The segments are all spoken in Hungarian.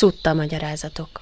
Szutta magyarázatok.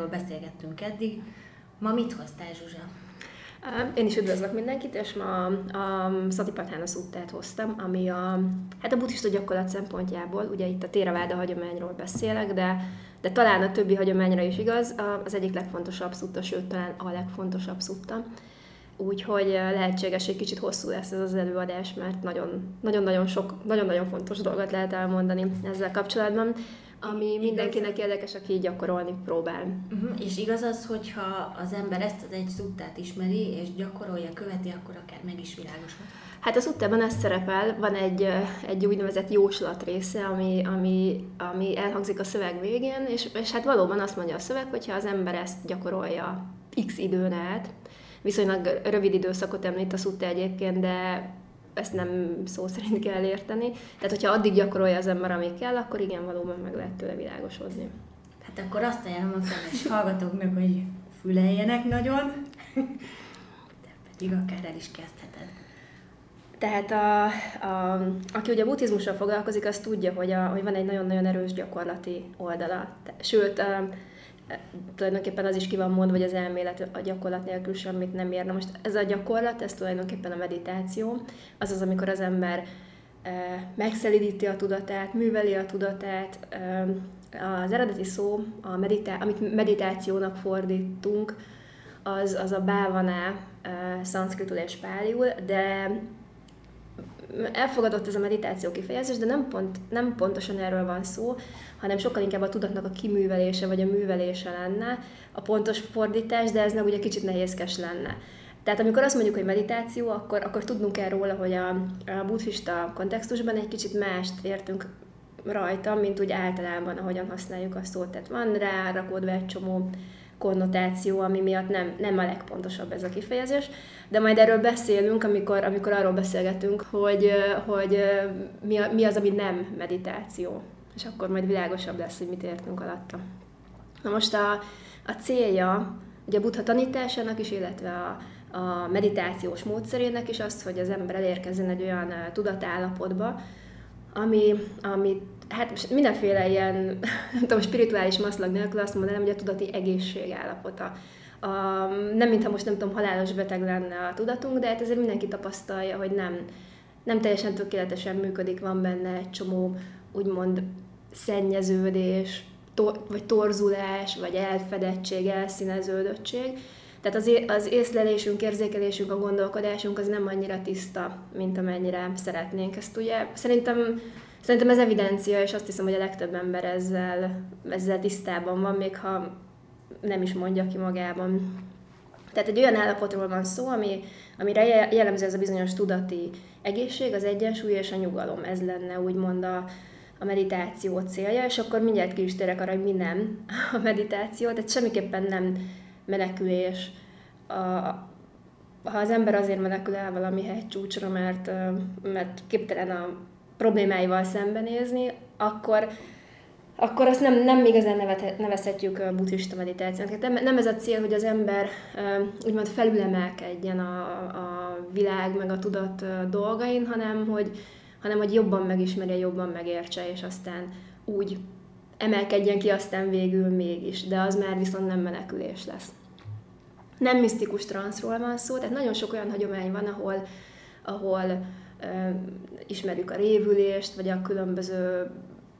Szuttáról beszélgettünk eddig. Ma mit hoztál, Zsuzsa? Én is üdvözlök mindenkit, és ma a Szatipatána szuttát hoztam, ami a, hát a buddhista gyakorlat szempontjából, ugye itt a Téraváda hagyományról beszélek, de, de talán a többi hagyományra is igaz, az egyik legfontosabb szutta, sőt talán a legfontosabb szutta. Úgyhogy lehetséges, hogy kicsit hosszú lesz ez az előadás, mert nagyon-nagyon sok, nagyon-nagyon fontos dolgot lehet elmondani ezzel kapcsolatban ami mindenkinek érdekes, aki gyakorolni próbál. Uh-huh. És igaz az, hogyha az ember ezt az egy szuttát ismeri, és gyakorolja, követi, akkor akár meg is világosod? Hát a szuttában ez szerepel, van egy, egy úgynevezett jóslat része, ami, ami, ami elhangzik a szöveg végén, és, és hát valóban azt mondja a szöveg, hogyha az ember ezt gyakorolja x időn át, viszonylag rövid időszakot említ a szutta egyébként, de ezt nem szó szerint kell érteni. Tehát, hogyha addig gyakorolja az ember, amíg kell, akkor igen, valóban meg lehet tőle világosodni. Hát akkor azt ajánlom a kedves hallgatóknak, hogy füleljenek nagyon, de pedig akár el is kezdheted. Tehát a, a, aki ugye a buddhizmussal foglalkozik, az tudja, hogy, a, hogy van egy nagyon-nagyon erős gyakorlati oldala. Sőt, tulajdonképpen az is ki van mondva, hogy az elmélet a gyakorlat nélkül semmit nem érne. Most ez a gyakorlat, ez tulajdonképpen a meditáció, az az, amikor az ember megszelidíti a tudatát, műveli a tudatát. Az eredeti szó, a meditá- amit meditációnak fordítunk, az, az a bávaná szanszkritul és páliul, de elfogadott ez a meditáció kifejezés, de nem, pont, nem pontosan erről van szó, hanem sokkal inkább a tudatnak a kiművelése vagy a művelése lenne a pontos fordítás, de ez meg ugye kicsit nehézkes lenne. Tehát amikor azt mondjuk, hogy meditáció, akkor, akkor tudnunk kell róla, hogy a, a buddhista kontextusban egy kicsit mást értünk rajta, mint úgy általában, ahogyan használjuk a szót. Tehát van rá rakódva egy csomó konnotáció, ami miatt nem, nem a legpontosabb ez a kifejezés, de majd erről beszélünk, amikor, amikor arról beszélgetünk, hogy, hogy mi, a, mi az, ami nem meditáció, és akkor majd világosabb lesz, hogy mit értünk alatta. Na most a, a célja, ugye a buddha tanításának is, illetve a, a meditációs módszerének is az, hogy az ember elérkezzen egy olyan tudatállapotba, ami, ami hát mindenféle ilyen, nem tudom, spirituális maszlag nélkül azt mondanám, hogy a tudati egészség állapota. A, nem mintha most nem tudom, halálos beteg lenne a tudatunk, de hát ezért mindenki tapasztalja, hogy nem, nem teljesen tökéletesen működik, van benne egy csomó úgymond szennyeződés, tor, vagy torzulás, vagy elfedettség, elszíneződöttség. Tehát az, az észlelésünk, érzékelésünk, a gondolkodásunk az nem annyira tiszta, mint amennyire szeretnénk. Ezt ugye szerintem Szerintem ez evidencia, és azt hiszem, hogy a legtöbb ember ezzel, ezzel tisztában van, még ha nem is mondja ki magában. Tehát egy olyan állapotról van szó, ami, amire jellemző ez a bizonyos tudati egészség, az egyensúly és a nyugalom. Ez lenne úgymond a, a meditáció célja, és akkor mindjárt ki is térek arra, hogy mi nem a meditáció, tehát semmiképpen nem menekülés. A, ha az ember azért menekül el valami hegycsúcsra, mert, mert képtelen a problémáival szembenézni, akkor akkor azt nem, nem igazán nevet, nevezhetjük buddhista meditációnak. Nem, nem ez a cél, hogy az ember úgymond felülemelkedjen a, a világ meg a tudat dolgain, hanem hogy, hanem hogy jobban megismerje, jobban megértse, és aztán úgy emelkedjen ki aztán végül mégis, de az már viszont nem menekülés lesz. Nem misztikus transzról van szó, tehát nagyon sok olyan hagyomány van, ahol, ahol ismerjük a révülést, vagy a különböző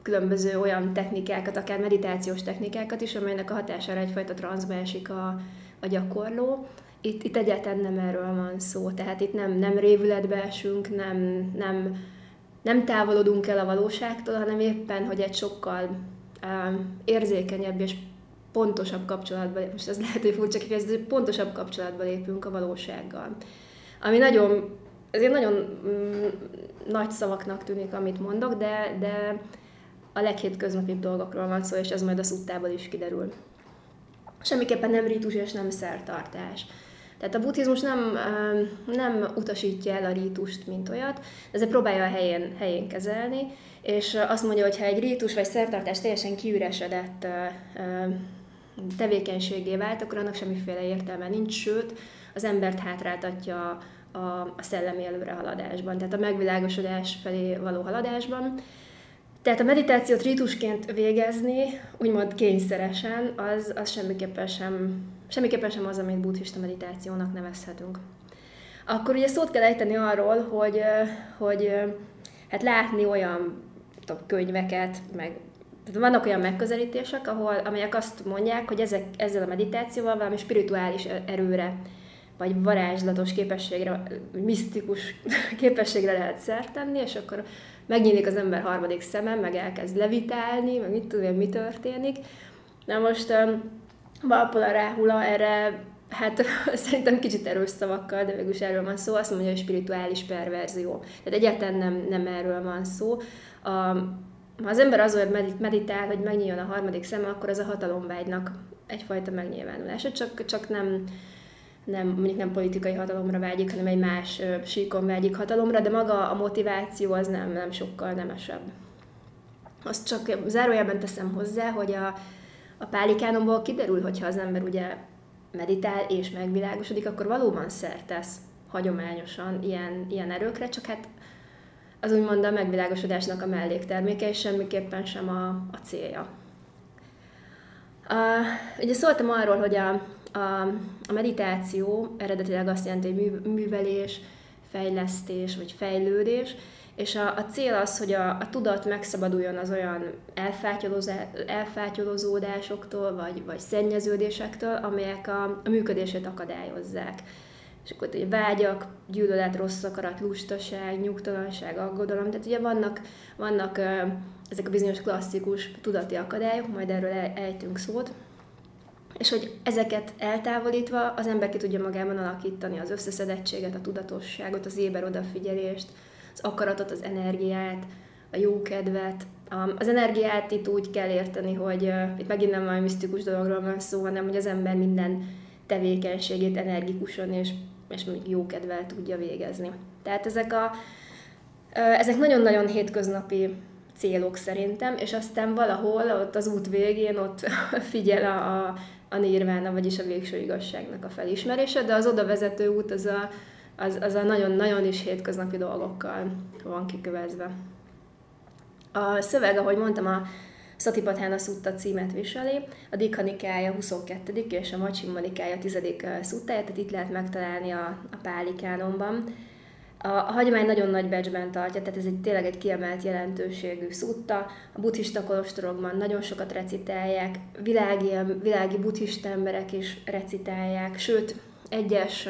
különböző olyan technikákat, akár meditációs technikákat is, amelynek a hatására egyfajta transzba esik a, a gyakorló. Itt, itt egyáltalán nem erről van szó, tehát itt nem, nem révületbe esünk, nem, nem, nem távolodunk el a valóságtól, hanem éppen, hogy egy sokkal uh, érzékenyebb és pontosabb kapcsolatba, most ez lehet, hogy furcsa kifejezés, pontosabb kapcsolatba lépünk a valósággal. Ami nagyon ezért nagyon mm, nagy szavaknak tűnik, amit mondok, de, de a leghétköznapibb dolgokról van szó, és ez majd a szuttából is kiderül. Semmiképpen nem rítus és nem szertartás. Tehát a buddhizmus nem, nem utasítja el a rítust, mint olyat, ezért próbálja a helyén, helyén kezelni, és azt mondja, hogy ha egy rítus vagy szertartás teljesen kiüresedett tevékenységé vált, akkor annak semmiféle értelme nincs, sőt, az embert hátráltatja a, a szellemi előrehaladásban, tehát a megvilágosodás felé való haladásban. Tehát a meditációt rítusként végezni, úgymond kényszeresen, az, az semmiképpen, sem, semmiképpen sem az, amit buddhista meditációnak nevezhetünk. Akkor ugye szót kell ejteni arról, hogy, hogy hát látni olyan tudom, könyveket, meg tehát vannak olyan megközelítések, ahol, amelyek azt mondják, hogy ezek, ezzel a meditációval valami spirituális erőre vagy varázslatos képességre, misztikus képességre lehet szert tenni, és akkor megnyílik az ember harmadik szeme, meg elkezd levitálni, meg mit tudom, mi történik. Na most Valpola Ráhula erre hát szerintem kicsit erős szavakkal, de végülis erről van szó, azt mondja, hogy spirituális perverzió. Tehát egyáltalán nem, nem erről van szó. A, ha az ember azért meditál, hogy megnyíljon a harmadik szeme, akkor az a hatalomvágynak egyfajta megnyilvánulása, csak, csak nem, nem, mondjuk nem politikai hatalomra vágyik, hanem egy más síkon vágyik hatalomra, de maga a motiváció az nem, nem sokkal nemesebb. Azt csak zárójelben teszem hozzá, hogy a, a pálikánomból kiderül, hogyha az ember ugye meditál és megvilágosodik, akkor valóban szert tesz hagyományosan ilyen, ilyen erőkre, csak hát az úgymond a megvilágosodásnak a mellékterméke, és semmiképpen sem a, a célja. Uh, ugye szóltam arról, hogy a, a, a meditáció eredetileg azt jelenti, hogy mű, művelés, fejlesztés vagy fejlődés, és a, a cél az, hogy a, a tudat megszabaduljon az olyan elfátyolozódásoktól, vagy, vagy szennyeződésektől, amelyek a, a működését akadályozzák. És akkor ugye vágyak, gyűlölet, rossz akarat, lustaság, nyugtalanság, aggodalom, tehát ugye vannak, vannak ezek a bizonyos klasszikus tudati akadályok, majd erről ejtünk szót, és hogy ezeket eltávolítva az ember ki tudja magában alakítani az összeszedettséget, a tudatosságot, az éber odafigyelést, az akaratot, az energiát, a jókedvet. Az energiát itt úgy kell érteni, hogy itt megint nem valami misztikus dologról van szó, hanem hogy az ember minden tevékenységét energikusan és, és jókedvel tudja végezni. Tehát ezek a ezek nagyon-nagyon hétköznapi célok szerintem, és aztán valahol ott az út végén ott figyel a, a, a nirvána, vagyis a végső igazságnak a felismerése, de az oda vezető út az a, az, az a nagyon-nagyon is hétköznapi dolgokkal van kikövezve. A szöveg, ahogy mondtam, a Satipatthana Sutta címet viseli, a Dikhanikája 22. és a Macsimanikája 10. szuttája, tehát itt lehet megtalálni a, a Pálikánonban. A, a hagyomány nagyon nagy becsben tartja, tehát ez egy tényleg egy kiemelt jelentőségű szutta. A buddhista kolostorokban nagyon sokat recitálják, világi, világi buddhista emberek is recitálják, sőt, egyes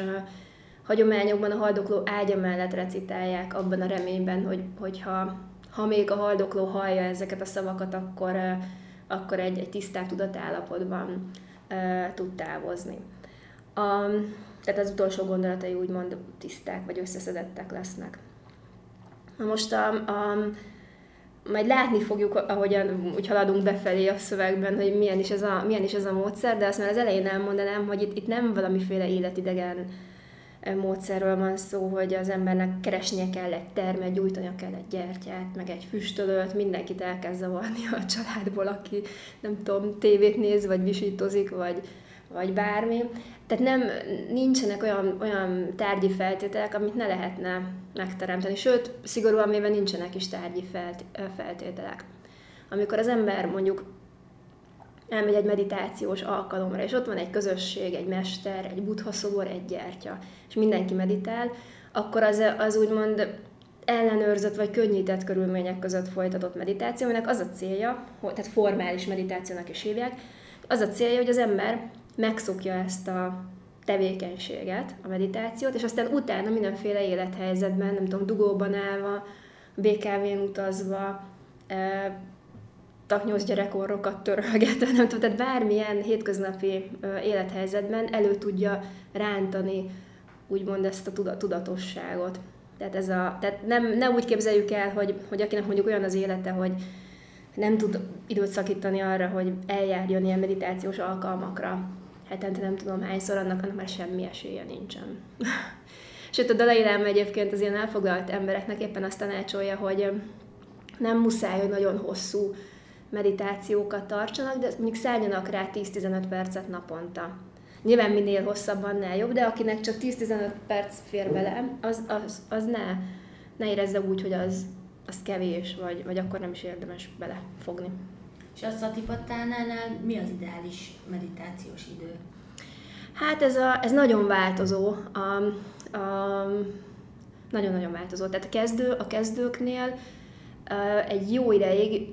hagyományokban a haldokló ágya mellett recitálják abban a reményben, hogy, hogyha ha még a haldokló hallja ezeket a szavakat, akkor, akkor egy, egy tisztább tudatállapotban uh, tud távozni. Um, tehát az utolsó gondolatai úgymond tiszták vagy összeszedettek lesznek. Na most a, a, majd látni fogjuk, ahogyan úgy haladunk befelé a szövegben, hogy milyen is ez a, milyen is ez a módszer, de azt már az elején elmondanám, hogy itt, itt nem valamiféle életidegen módszerről van szó, hogy az embernek keresnie kell egy termet, gyújtania kell egy gyertyát, meg egy füstölőt, mindenkit elkezd zavarni a családból, aki nem tudom, tévét néz, vagy visítozik, vagy, vagy bármi. Tehát nem, nincsenek olyan, olyan tárgyi feltételek, amit ne lehetne megteremteni. Sőt, szigorúan véve nincsenek is tárgyi feltételek. Amikor az ember mondjuk elmegy egy meditációs alkalomra, és ott van egy közösség, egy mester, egy buddha szobor, egy gyertya, és mindenki meditál, akkor az, az úgymond ellenőrzött vagy könnyített körülmények között folytatott meditáció, aminek az a célja, tehát formális meditációnak is hívják, az a célja, hogy az ember megszokja ezt a tevékenységet, a meditációt, és aztán utána mindenféle élethelyzetben, nem tudom, dugóban állva, BKV-n utazva, taknyos gyerekorrokat törölgetve, nem tudom, tehát bármilyen hétköznapi élethelyzetben elő tudja rántani úgymond ezt a tudatosságot. Tehát, ez a, tehát nem, ne úgy képzeljük el, hogy, hogy akinek mondjuk olyan az élete, hogy nem tud időt szakítani arra, hogy eljárjon ilyen meditációs alkalmakra, hetente nem tudom hányszor, annak, annak már semmi esélye nincsen. Sőt, a Dalai Lama egyébként az ilyen elfoglalt embereknek éppen azt tanácsolja, hogy nem muszáj, hogy nagyon hosszú meditációkat tartsanak, de mondjuk szálljanak rá 10-15 percet naponta. Nyilván minél hosszabb, annál jobb, de akinek csak 10-15 perc fér bele, az, az, az ne, ne érezze úgy, hogy az, az kevés, vagy, vagy akkor nem is érdemes belefogni. És a szatipattánál mi az ideális meditációs idő? Hát ez, a, ez nagyon változó. A, a, nagyon-nagyon változó. Tehát a, kezdő, a kezdőknél egy jó ideig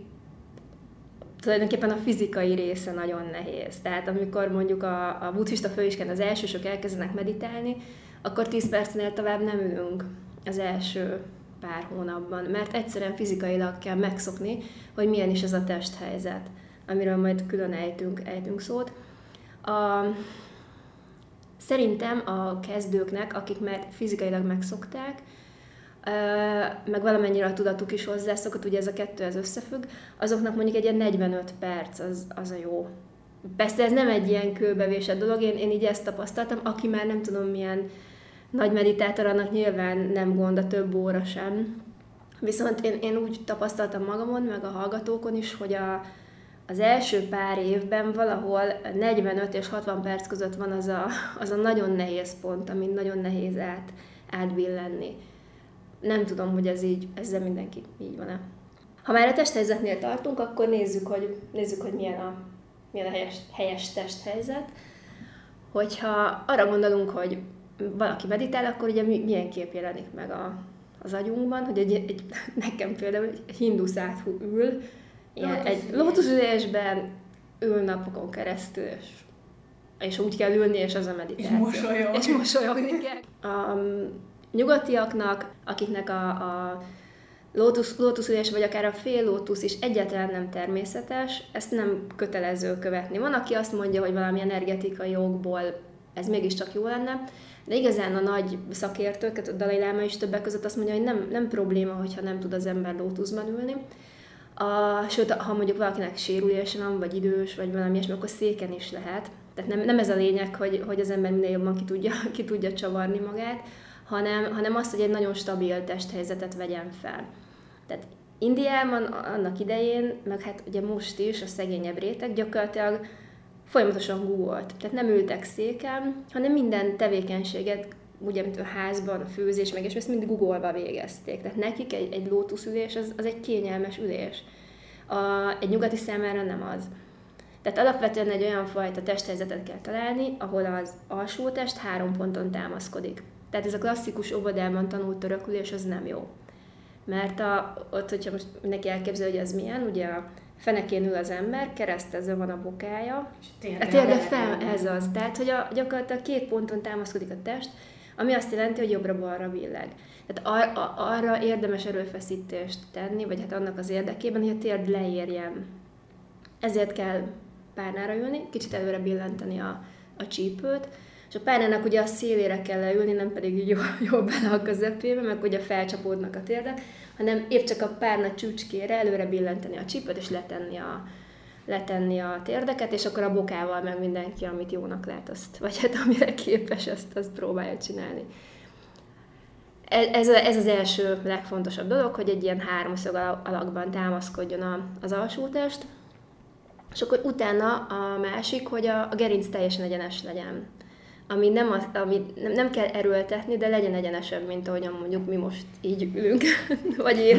tulajdonképpen a fizikai része nagyon nehéz. Tehát amikor mondjuk a, a buddhista főisken az elsősök elkezdenek meditálni, akkor 10 percnél tovább nem ülünk az első pár hónapban, mert egyszerűen fizikailag kell megszokni, hogy milyen is ez a testhelyzet, amiről majd külön ejtünk, ejtünk szót. A, szerintem a kezdőknek, akik már fizikailag megszokták, meg valamennyire a tudatuk is hozzászokott, ugye ez a kettő ez összefügg, azoknak mondjuk egy ilyen 45 perc az, az a jó. Persze ez nem egy ilyen kőbevésett dolog, én, én így ezt tapasztaltam, aki már nem tudom milyen nagy meditátor, annak nyilván nem gond a több óra sem. Viszont én, én úgy tapasztaltam magamon, meg a hallgatókon is, hogy a, az első pár évben valahol 45 és 60 perc között van az a, az a nagyon nehéz pont, amin nagyon nehéz át, átbillenni nem tudom, hogy ez így, ezzel mindenki így van-e. Ha már a testhelyzetnél tartunk, akkor nézzük, hogy, nézzük, hogy milyen a, milyen a helyes, helyes testhelyzet. Hogyha arra gondolunk, hogy valaki meditál, akkor ugye milyen kép jelenik meg a, az agyunkban, hogy egy, egy, nekem például egy hinduszát ül, ilyen, egy lótuszülésben ül napokon keresztül, és, és úgy kell ülni, és az a meditáció. És mosolyogni. És mosolyogni kell. Um, nyugatiaknak, akiknek a, a lótusz, lótuszülés, vagy akár a fél lótusz is egyáltalán nem természetes, ezt nem kötelező követni. Van, aki azt mondja, hogy valami energetikai jogból ez mégiscsak jó lenne, de igazán a nagy szakértők, a Dalai Lama is többek között azt mondja, hogy nem, nem probléma, hogyha nem tud az ember lótuszban ülni. A, sőt, ha mondjuk valakinek sérülése van, vagy idős, vagy valami ilyesmi, akkor széken is lehet. Tehát nem, nem ez a lényeg, hogy, hogy az ember minél jobban ki tudja, ki tudja csavarni magát, hanem, hanem azt, hogy egy nagyon stabil testhelyzetet vegyen fel. Tehát Indiában annak idején, meg hát ugye most is a szegényebb réteg gyakorlatilag folyamatosan googolt. Tehát nem ültek széken, hanem minden tevékenységet, ugye, mint a házban, a főzés, meg és ezt mind googolva végezték. Tehát nekik egy, egy lótuszülés az, az egy kényelmes ülés. A, egy nyugati számára nem az. Tehát alapvetően egy olyan fajta testhelyzetet kell találni, ahol az alsó test három ponton támaszkodik. Tehát ez a klasszikus óvodában tanult törökülés, az nem jó. Mert a, ott, hogyha most neki elképzel, hogy az milyen, ugye a fenekén ül az ember, keresztezve van a bokája, a térde fel, ez az. Tehát, hogy a, gyakorlatilag két ponton támaszkodik a test, ami azt jelenti, hogy jobbra-balra billeg. Tehát ar, a, arra érdemes erőfeszítést tenni, vagy hát annak az érdekében, hogy a térd leérjen. Ezért kell párnára ülni, kicsit előre billenteni a, a csípőt, és a párnának ugye a szélére kell leülni, nem pedig így jobb bele a közepébe, meg ugye felcsapódnak a térdek, hanem épp csak a párna csücskére előre billenteni a csípet, és letenni a, letenni a térdeket, és akkor a bokával meg mindenki, amit jónak lát, azt, vagy hát amire képes, azt, azt próbálja csinálni. E, ez, ez az első legfontosabb dolog, hogy egy ilyen háromszög alakban támaszkodjon az alsótest, és akkor utána a másik, hogy a, a gerinc teljesen egyenes legyen. Ami, nem, az, ami nem, nem kell erőltetni, de legyen egyenesebb, mint ahogyan mondjuk mi most így ülünk. Vagy én.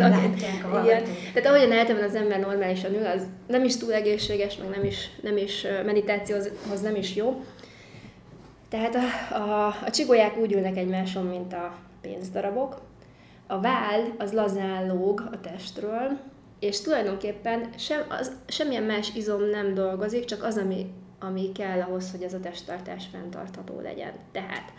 igen. Tehát ahogyan általában az ember normálisan ül, az nem is túl egészséges, meg nem is, nem is meditációhoz nem is jó. Tehát a, a, a csigolyák úgy ülnek egymáson, mint a pénzdarabok. A váll az lazán lóg a testről, és tulajdonképpen sem, az, semmilyen más izom nem dolgozik, csak az, ami, ami kell ahhoz, hogy ez a testtartás fenntartható legyen. Tehát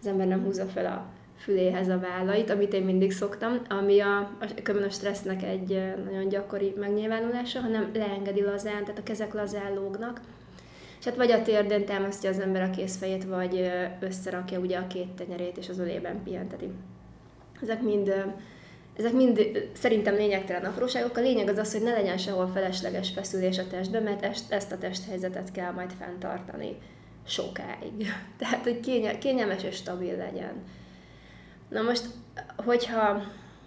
az ember nem húzza fel a füléhez a vállait, amit én mindig szoktam, ami a, a, a stressznek egy nagyon gyakori megnyilvánulása, hanem leengedi lazán, tehát a kezek lazán lógnak, és hát vagy a térdén támasztja az ember a kézfejét, vagy összerakja ugye a két tenyerét, és az ölében pihenteti. Ezek mind ezek mind szerintem lényegtelen apróságok. A lényeg az az, hogy ne legyen sehol felesleges feszülés a testben, mert ezt a testhelyzetet kell majd fenntartani sokáig. Tehát, hogy kényelmes és stabil legyen. Na most, hogyha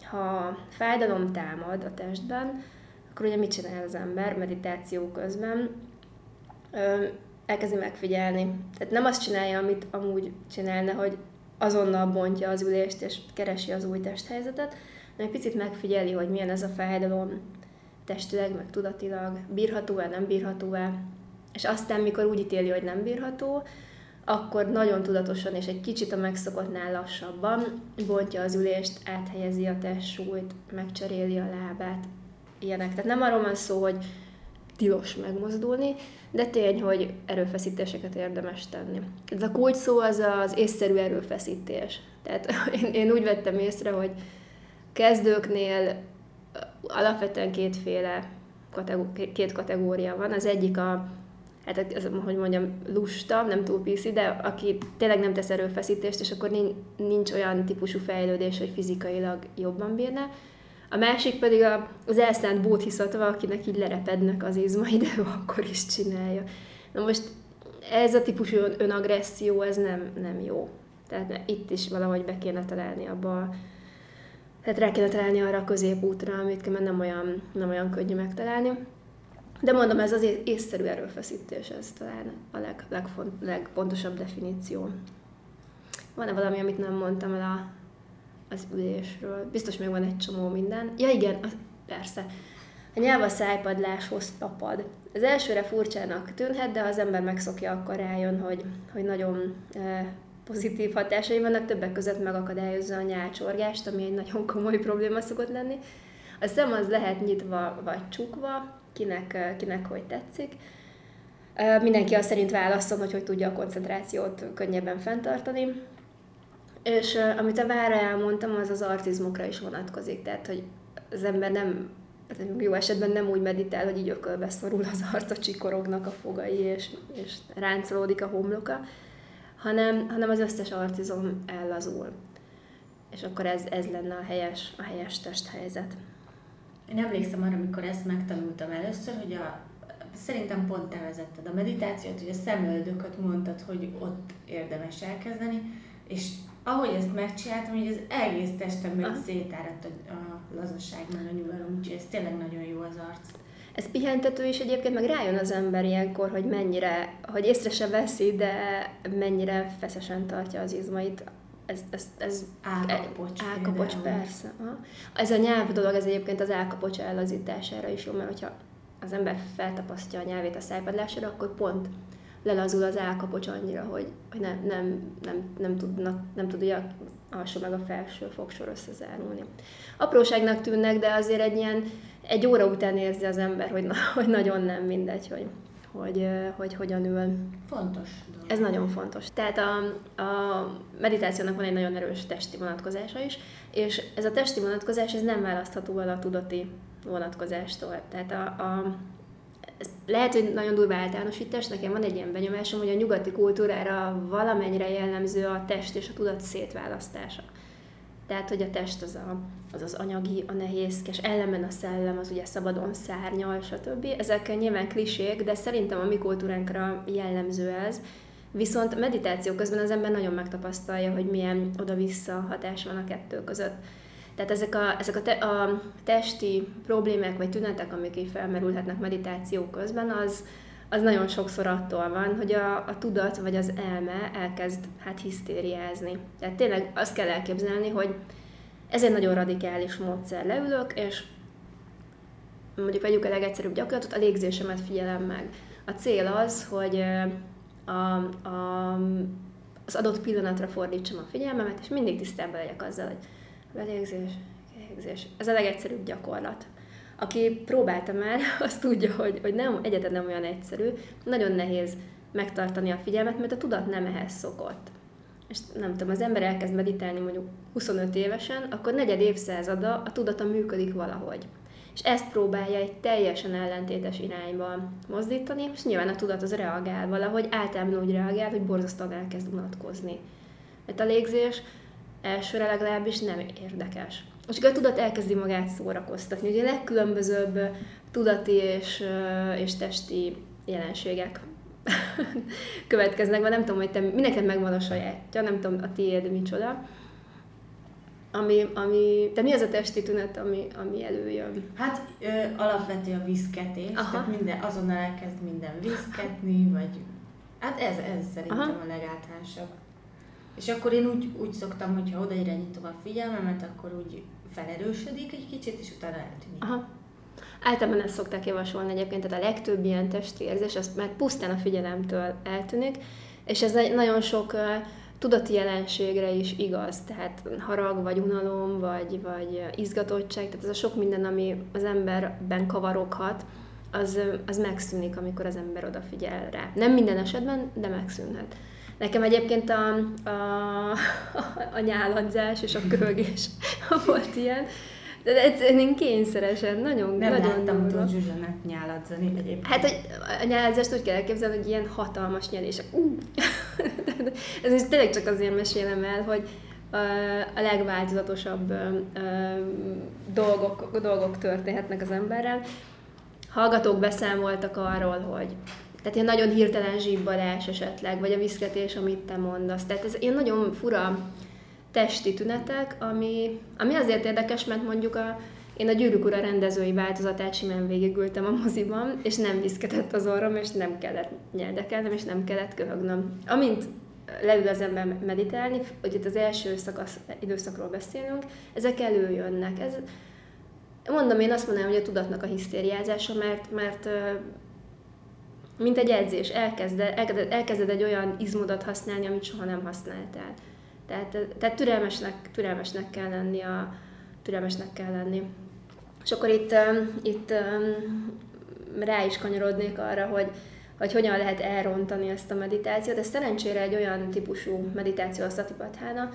ha fájdalom támad a testben, akkor ugye mit csinál az ember meditáció közben? elkezdi megfigyelni. Tehát nem azt csinálja, amit amúgy csinálna, hogy azonnal bontja az ülést és keresi az új testhelyzetet, egy picit megfigyeli, hogy milyen ez a fájdalom testileg, meg tudatilag, bírható-e, nem bírható-e, és aztán, mikor úgy ítéli, hogy nem bírható, akkor nagyon tudatosan és egy kicsit a megszokottnál lassabban bontja az ülést, áthelyezi a testsúlyt, megcseréli a lábát, ilyenek. Tehát nem arról van szó, hogy tilos megmozdulni, de tény, hogy erőfeszítéseket érdemes tenni. Ez a kulcs szó az az észszerű erőfeszítés. Tehát én, én úgy vettem észre, hogy kezdőknél alapvetően kétféle két kategória van. Az egyik a, hát az, hogy mondjam, lusta, nem túl piszi, de aki tényleg nem tesz erőfeszítést, és akkor nincs olyan típusú fejlődés, hogy fizikailag jobban bírna. A másik pedig az elszánt bódhiszatva, akinek így lerepednek az izmai, de akkor is csinálja. Na most ez a típusú önagresszió, ez nem, nem jó. Tehát itt is valahogy be kéne találni abba tehát rá kéne találni arra a középútra, amit nem olyan, nem olyan könnyű megtalálni. De mondom, ez az észszerű erőfeszítés, ez talán a leg, legfont, legpontosabb definíció. Van-e valami, amit nem mondtam el a, az ülésről? Biztos még van egy csomó minden. Ja igen, az, persze. A nyelv a szájpadláshoz tapad. Az elsőre furcsának tűnhet, de ha az ember megszokja, akkor rájön, hogy, hogy nagyon e, pozitív hatásai vannak, többek között megakadályozza a nyálcsorgást, ami egy nagyon komoly probléma szokott lenni. A szem az lehet nyitva vagy csukva, kinek, kinek hogy tetszik. Mindenki azt szerint válaszol, hogy hogy tudja a koncentrációt könnyebben fenntartani. És amit a vára elmondtam, az az artizmokra is vonatkozik, tehát hogy az ember nem, jó esetben nem úgy meditál, hogy így ökölbe szorul az arca, csikorognak a fogai, és, és ráncolódik a homloka, hanem, hanem az összes artizom ellazul. És akkor ez, ez lenne a helyes, a helyes testhelyzet. Én emlékszem arra, amikor ezt megtanultam először, hogy a, szerintem pont te vezetted a meditációt, hogy a szemöldököt mondtad, hogy ott érdemes elkezdeni, és ahogy ezt megcsináltam, hogy az egész testem szétáradt a, a lazasság, meg a nyugalom, úgyhogy ez tényleg nagyon jó az arc. Ez pihentető is egyébként, meg rájön az ember ilyenkor, hogy mennyire, hogy észre se veszi, de mennyire feszesen tartja az izmait. Ez, ez, ez álkapocs. Álkapocs, persze. Aha. Ez a nyelv dolog, ez egyébként az álkapocs ellazítására is jó, mert hogyha az ember feltapasztja a nyelvét a szájpadlására, akkor pont lelazul az álkapocs annyira, hogy, hogy nem, nem, nem, nem, tudnak, nem tudja alsó meg a felső fogsor összezárulni. Apróságnak tűnnek, de azért egy ilyen egy óra után érzi az ember, hogy, na, hogy nagyon nem mindegy, hogy, hogy, hogy hogyan ül. Fontos. Dolog. Ez nagyon fontos. Tehát a, a meditációnak van egy nagyon erős testi vonatkozása is, és ez a testi vonatkozás ez nem választható el a tudati vonatkozástól. Tehát a, a ez lehet, hogy nagyon durva általánosítás, nekem van egy ilyen benyomásom, hogy a nyugati kultúrára valamennyire jellemző a test és a tudat szétválasztása. Tehát, hogy a test az a, az, az anyagi, a nehézkes, ellenben a szellem, az ugye szabadon szárnyal, stb. Ezek nyilván klisék, de szerintem a mi kultúránkra jellemző ez. Viszont meditáció közben az ember nagyon megtapasztalja, hogy milyen oda-vissza hatás van a kettő között. Tehát ezek a, ezek a, te, a testi problémák vagy tünetek, amik így felmerülhetnek meditáció közben, az, az nagyon sokszor attól van, hogy a, a tudat vagy az elme elkezd hát hisztériázni. Tehát tényleg azt kell elképzelni, hogy ez egy nagyon radikális módszer. Leülök, és mondjuk vegyük a legegyszerűbb gyakorlatot, a légzésemet figyelem meg. A cél az, hogy a, a, az adott pillanatra fordítsam a figyelmemet, és mindig tisztában legyek azzal, hogy belégzés, légzés. Ez a legegyszerűbb gyakorlat. Aki próbálta már, azt tudja, hogy, hogy nem, egyetlen nem olyan egyszerű, nagyon nehéz megtartani a figyelmet, mert a tudat nem ehhez szokott. És nem tudom, az ember elkezd meditálni mondjuk 25 évesen, akkor negyed évszázada a tudata működik valahogy. És ezt próbálja egy teljesen ellentétes irányba mozdítani, és nyilván a tudat az reagál valahogy, általában úgy reagál, hogy borzasztóan elkezd unatkozni. Mert a légzés elsőre legalábbis nem érdekes. És akkor a tudat elkezdi magát szórakoztatni. Ugye a legkülönbözőbb tudati és, és testi jelenségek következnek, vagy nem tudom, hogy te, mindenkinek megvan a sajátja, nem tudom, a tiéd micsoda. Ami, ami, de mi az a testi tünet, ami, ami előjön? Hát ö, alapvető a viszketés, Aha. tehát minden, azonnal elkezd minden viszketni, vagy hát ez, ez szerintem Aha. a legáltalánosabb. És akkor én úgy, úgy szoktam, hogy ha oda irányítom a figyelmemet, akkor úgy felerősödik egy kicsit, és utána eltűnik. Aha. Általában ezt szokták javasolni egyébként, tehát a legtöbb ilyen testi érzés, az már pusztán a figyelemtől eltűnik, és ez nagyon sok tudati jelenségre is igaz, tehát harag, vagy unalom, vagy, vagy izgatottság, tehát ez a sok minden, ami az emberben kavaroghat, az, az megszűnik, amikor az ember odafigyel rá. Nem minden esetben, de megszűnhet. Nekem egyébként a, a, a nyáladzás és a kölgés volt ilyen, de egyszerűen kényszeresen, nagyon, Nem nagyon láttam Tóth Zsuzsának nyáladzani egyébként. Hát, hogy a nyáladzást úgy kell elképzelni, hogy ilyen hatalmas nyelések. Uh. Ez is tényleg csak azért mesélem el, hogy a legváltozatosabb dolgok, dolgok történhetnek az emberrel. Hallgatók beszámoltak arról, hogy tehát ilyen nagyon hirtelen zsibbadás esetleg, vagy a viszketés, amit te mondasz. Tehát ez ilyen nagyon fura testi tünetek, ami, ami azért érdekes, mert mondjuk a, én a Gyűrűk Ura rendezői változatát simán végigültem a moziban, és nem viszketett az orrom, és nem kellett nyeldekelnem, és nem kellett köhögnöm. Amint leül az ember meditálni, hogy itt az első szakasz, időszakról beszélünk, ezek előjönnek. Ez, mondom, én azt mondanám, hogy a tudatnak a hisztériázása, mert, mert mint egy edzés, elkezded, elkezded, elkezded egy olyan izmodat használni, amit soha nem használtál. Tehát, tehát türelmesnek, türelmesnek kell lenni, a, türelmesnek kell lenni. És akkor itt, itt rá is kanyarodnék arra, hogy, hogy hogyan lehet elrontani ezt a meditációt. Ez szerencsére egy olyan típusú meditáció a Satipatthana,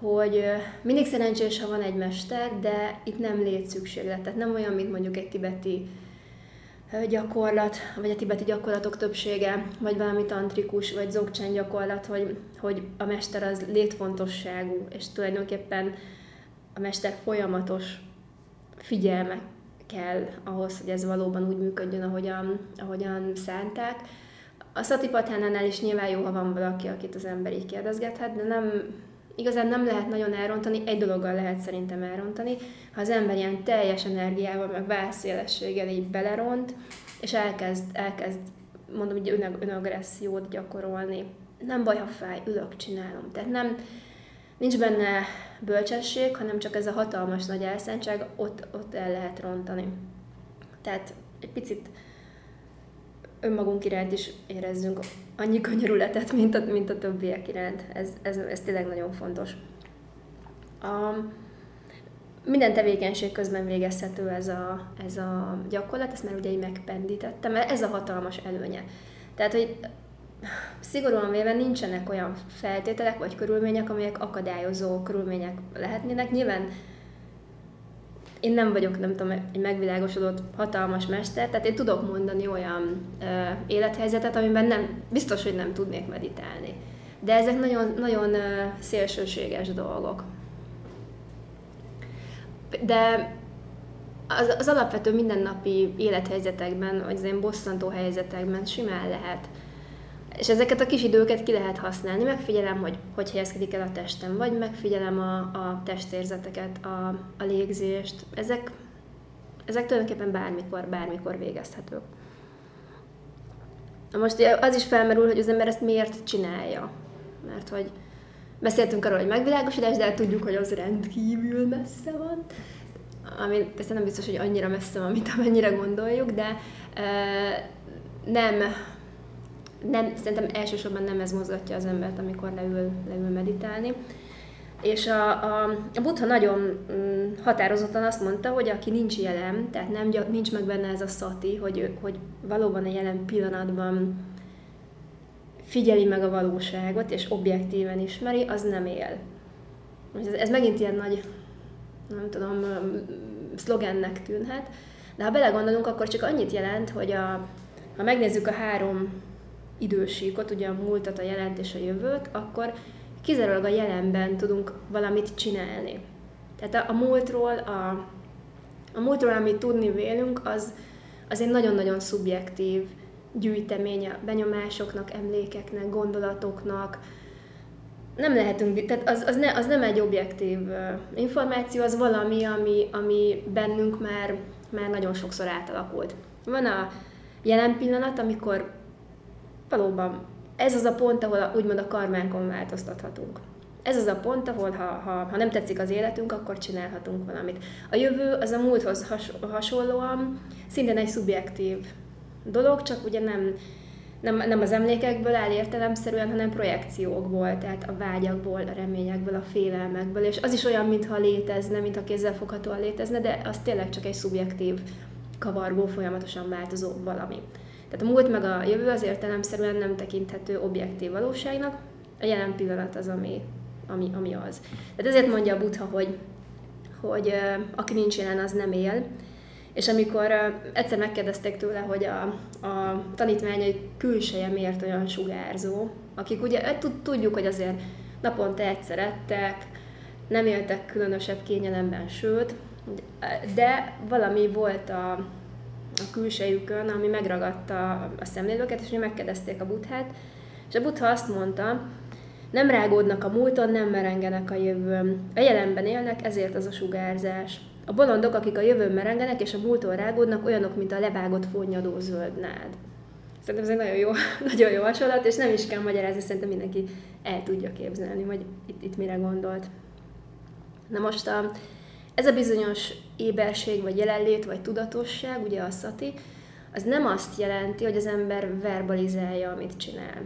hogy mindig szerencsés, ha van egy mester, de itt nem létszükséglet. Tehát nem olyan, mint mondjuk egy tibeti gyakorlat, vagy a tibeti gyakorlatok többsége, vagy valami tantrikus, vagy zogcsán gyakorlat, hogy, hogy a mester az létfontosságú, és tulajdonképpen a mester folyamatos figyelme kell ahhoz, hogy ez valóban úgy működjön, ahogyan, ahogyan szánták. A szatipatánánál is nyilván jó, ha van valaki, akit az ember így kérdezgethet, de nem, igazán nem lehet nagyon elrontani, egy dologgal lehet szerintem elrontani, ha az ember ilyen teljes energiával, meg vászélességgel így beleront, és elkezd, elkezd mondom, hogy ön, önagressziót gyakorolni. Nem baj, ha fáj, ülök, csinálom. Tehát nem, nincs benne bölcsesség, hanem csak ez a hatalmas nagy elszántság, ott, ott el lehet rontani. Tehát egy picit önmagunk iránt is érezzünk annyi könyörületet, mint a, mint a többiek iránt. Ez, ez, ez tényleg nagyon fontos. A, minden tevékenység közben végezhető ez a, ez a gyakorlat, ezt már ugye így megpendítettem, ez a hatalmas előnye. Tehát, hogy szigorúan véve nincsenek olyan feltételek vagy körülmények, amelyek akadályozó körülmények lehetnének. Nyilván én nem vagyok, nem tudom, egy megvilágosodott hatalmas mester, tehát én tudok mondani olyan ö, élethelyzetet, amiben nem, biztos, hogy nem tudnék meditálni. De ezek nagyon, nagyon ö, szélsőséges dolgok. de az, az alapvető mindennapi élethelyzetekben, vagy az ilyen bosszantó helyzetekben simán lehet. És ezeket a kis időket ki lehet használni. Megfigyelem, hogy hogy helyezkedik el a testem, vagy megfigyelem a, a testérzeteket, a, a légzést. Ezek, ezek tulajdonképpen bármikor, bármikor végezhetők. Most az is felmerül, hogy az ember ezt miért csinálja. Mert hogy beszéltünk arról, hogy megvilágosodás, de hát tudjuk, hogy az rendkívül messze van. Ami persze nem biztos, hogy annyira messze van, mint amennyire gondoljuk, de e, nem, nem, szerintem elsősorban nem ez mozgatja az embert, amikor leül, leül meditálni. És a, a, a Buddha nagyon mm, határozottan azt mondta, hogy aki nincs jelen, tehát nem, nincs meg benne ez a szati, hogy, hogy valóban a jelen pillanatban figyeli meg a valóságot, és objektíven ismeri, az nem él. Ez, ez megint ilyen nagy, nem tudom, szlogennek tűnhet, de ha belegondolunk, akkor csak annyit jelent, hogy a, ha megnézzük a három idősíkot, ugye a múltat, a jelent és a jövőt, akkor kizárólag a jelenben tudunk valamit csinálni. Tehát a, a múltról, a, a múltról, amit tudni vélünk, az, az egy nagyon-nagyon szubjektív gyűjtemény a benyomásoknak, emlékeknek, gondolatoknak. Nem lehetünk, tehát az, az, ne, az nem egy objektív információ, az valami, ami, ami bennünk már, már nagyon sokszor átalakult. Van a jelen pillanat, amikor valóban ez az a pont, ahol úgymond a karmánkon változtathatunk. Ez az a pont, ahol ha, ha, ha nem tetszik az életünk, akkor csinálhatunk valamit. A jövő az a múlthoz has, hasonlóan szintén egy szubjektív dolog, csak ugye nem, nem, nem az emlékekből áll értelemszerűen, hanem projekciókból, tehát a vágyakból, a reményekből, a félelmekből, és az is olyan, mintha létezne, mintha kézzelfoghatóan létezne, de az tényleg csak egy szubjektív, kavargó, folyamatosan változó valami. Tehát a múlt meg a jövő az értelemszerűen nem tekinthető objektív valóságnak, a jelen pillanat az, ami, ami, ami az. Tehát ezért mondja a Buddha, hogy, hogy aki nincs jelen, az nem él. És amikor egyszer megkérdezték tőle, hogy a, a tanítványai külseje miért olyan sugárzó, akik ugye e, tudjuk, hogy azért naponta egyszer ettek, nem éltek különösebb kényelemben, sőt, de valami volt a, a külsejükön, ami megragadta a szemlélőket, és megkérdezték a buthát, és a butha azt mondta, nem rágódnak a múlton, nem merengenek a jövőn. A jelenben élnek, ezért az a sugárzás. A bolondok, akik a jövőn merengenek és a múlton rágódnak, olyanok, mint a levágott fonyadó zöld nád. Szerintem ez egy nagyon jó, nagyon jó hasonlat, és nem is kell magyarázni, szerintem mindenki el tudja képzelni, hogy itt, itt mire gondolt. Na most a, ez a bizonyos éberség, vagy jelenlét, vagy tudatosság, ugye a szati, az nem azt jelenti, hogy az ember verbalizálja, amit csinál.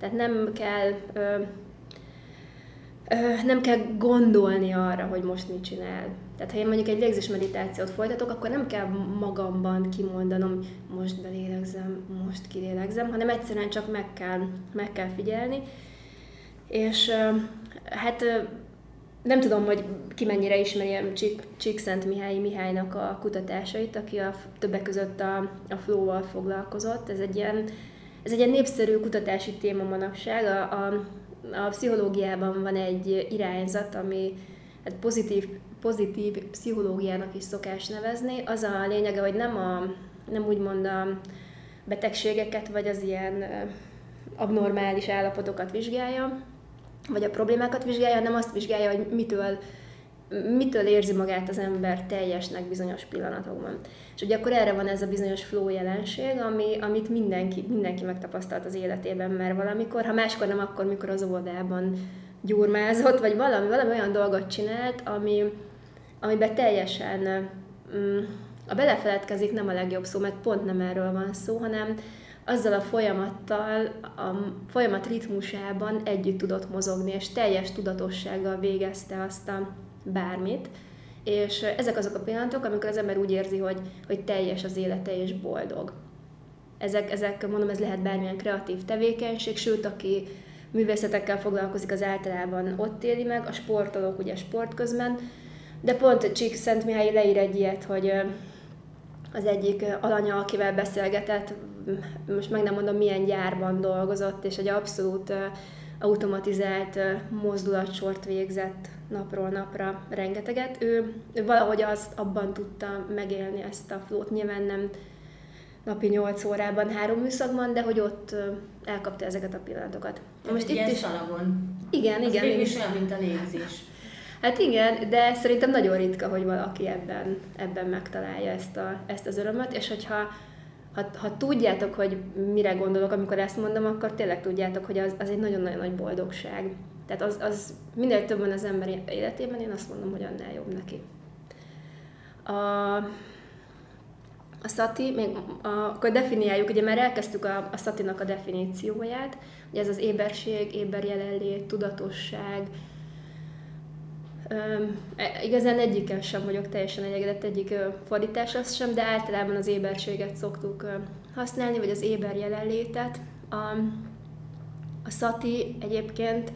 Tehát nem kell, ö, ö, nem kell gondolni arra, hogy most mit csinál. Tehát ha én mondjuk egy légzés meditációt folytatok, akkor nem kell magamban kimondanom, most belélegzem, most kilélegzem, hanem egyszerűen csak meg kell, meg kell figyelni. És ö, hát nem tudom, hogy ki mennyire ismeri Csík, Csíkszent Mihály Mihálynak a kutatásait, aki a, többek között a, a flow-val foglalkozott. Ez egy ilyen, ez egy ilyen népszerű kutatási téma manapság. A, a, a pszichológiában van egy irányzat, ami hát pozitív, pozitív pszichológiának is szokás nevezni. Az a lényege, hogy nem, a, nem úgymond a betegségeket, vagy az ilyen abnormális állapotokat vizsgálja, vagy a problémákat vizsgálja, nem azt vizsgálja, hogy mitől, mitől érzi magát az ember teljesnek bizonyos pillanatokban. És ugye akkor erre van ez a bizonyos flow jelenség, ami, amit mindenki, mindenki megtapasztalt az életében mert valamikor, ha máskor nem, akkor mikor az óvodában gyurmázott, vagy valami, valami olyan dolgot csinált, ami, amiben teljesen mm, a belefeledkezik nem a legjobb szó, mert pont nem erről van szó, hanem azzal a folyamattal, a folyamat ritmusában együtt tudott mozogni, és teljes tudatossággal végezte azt a bármit. És ezek azok a pillanatok, amikor az ember úgy érzi, hogy, hogy teljes az élete és boldog. Ezek, ezek, mondom, ez lehet bármilyen kreatív tevékenység, sőt, aki művészetekkel foglalkozik, az általában ott éli meg, a sportolók ugye sport közben, de pont Csík Szent Mihály leír egy ilyet, hogy az egyik alanya, akivel beszélgetett, most meg nem mondom milyen gyárban dolgozott, és egy abszolút automatizált mozdulatsort végzett napról napra rengeteget. Ő, ő valahogy azt abban tudta megélni ezt a flót. Nyilván nem napi 8 órában, három műszakban, de hogy ott elkapta ezeket a pillanatokat. Most itt is szalagon. Igen, Az igen. végül igen. is olyan, mint a légzés. Hát igen, de szerintem nagyon ritka, hogy valaki ebben, ebben megtalálja ezt, a, ezt az örömöt, és hogyha ha, ha tudjátok, hogy mire gondolok, amikor ezt mondom, akkor tényleg tudjátok, hogy az, az egy nagyon-nagyon nagy boldogság. Tehát az, az minél több van az ember életében, én azt mondom, hogy annál jobb neki. A, a szati, még a, akkor definiáljuk, ugye már elkezdtük a, a szatinak a definícióját, ugye ez az éberség, éber jelenlét, tudatosság, igazán egyikkel sem vagyok teljesen elégedett egyik ö, fordításra sem, de általában az éberséget szoktuk használni, vagy az éber jelenlétet. A, a szati egyébként,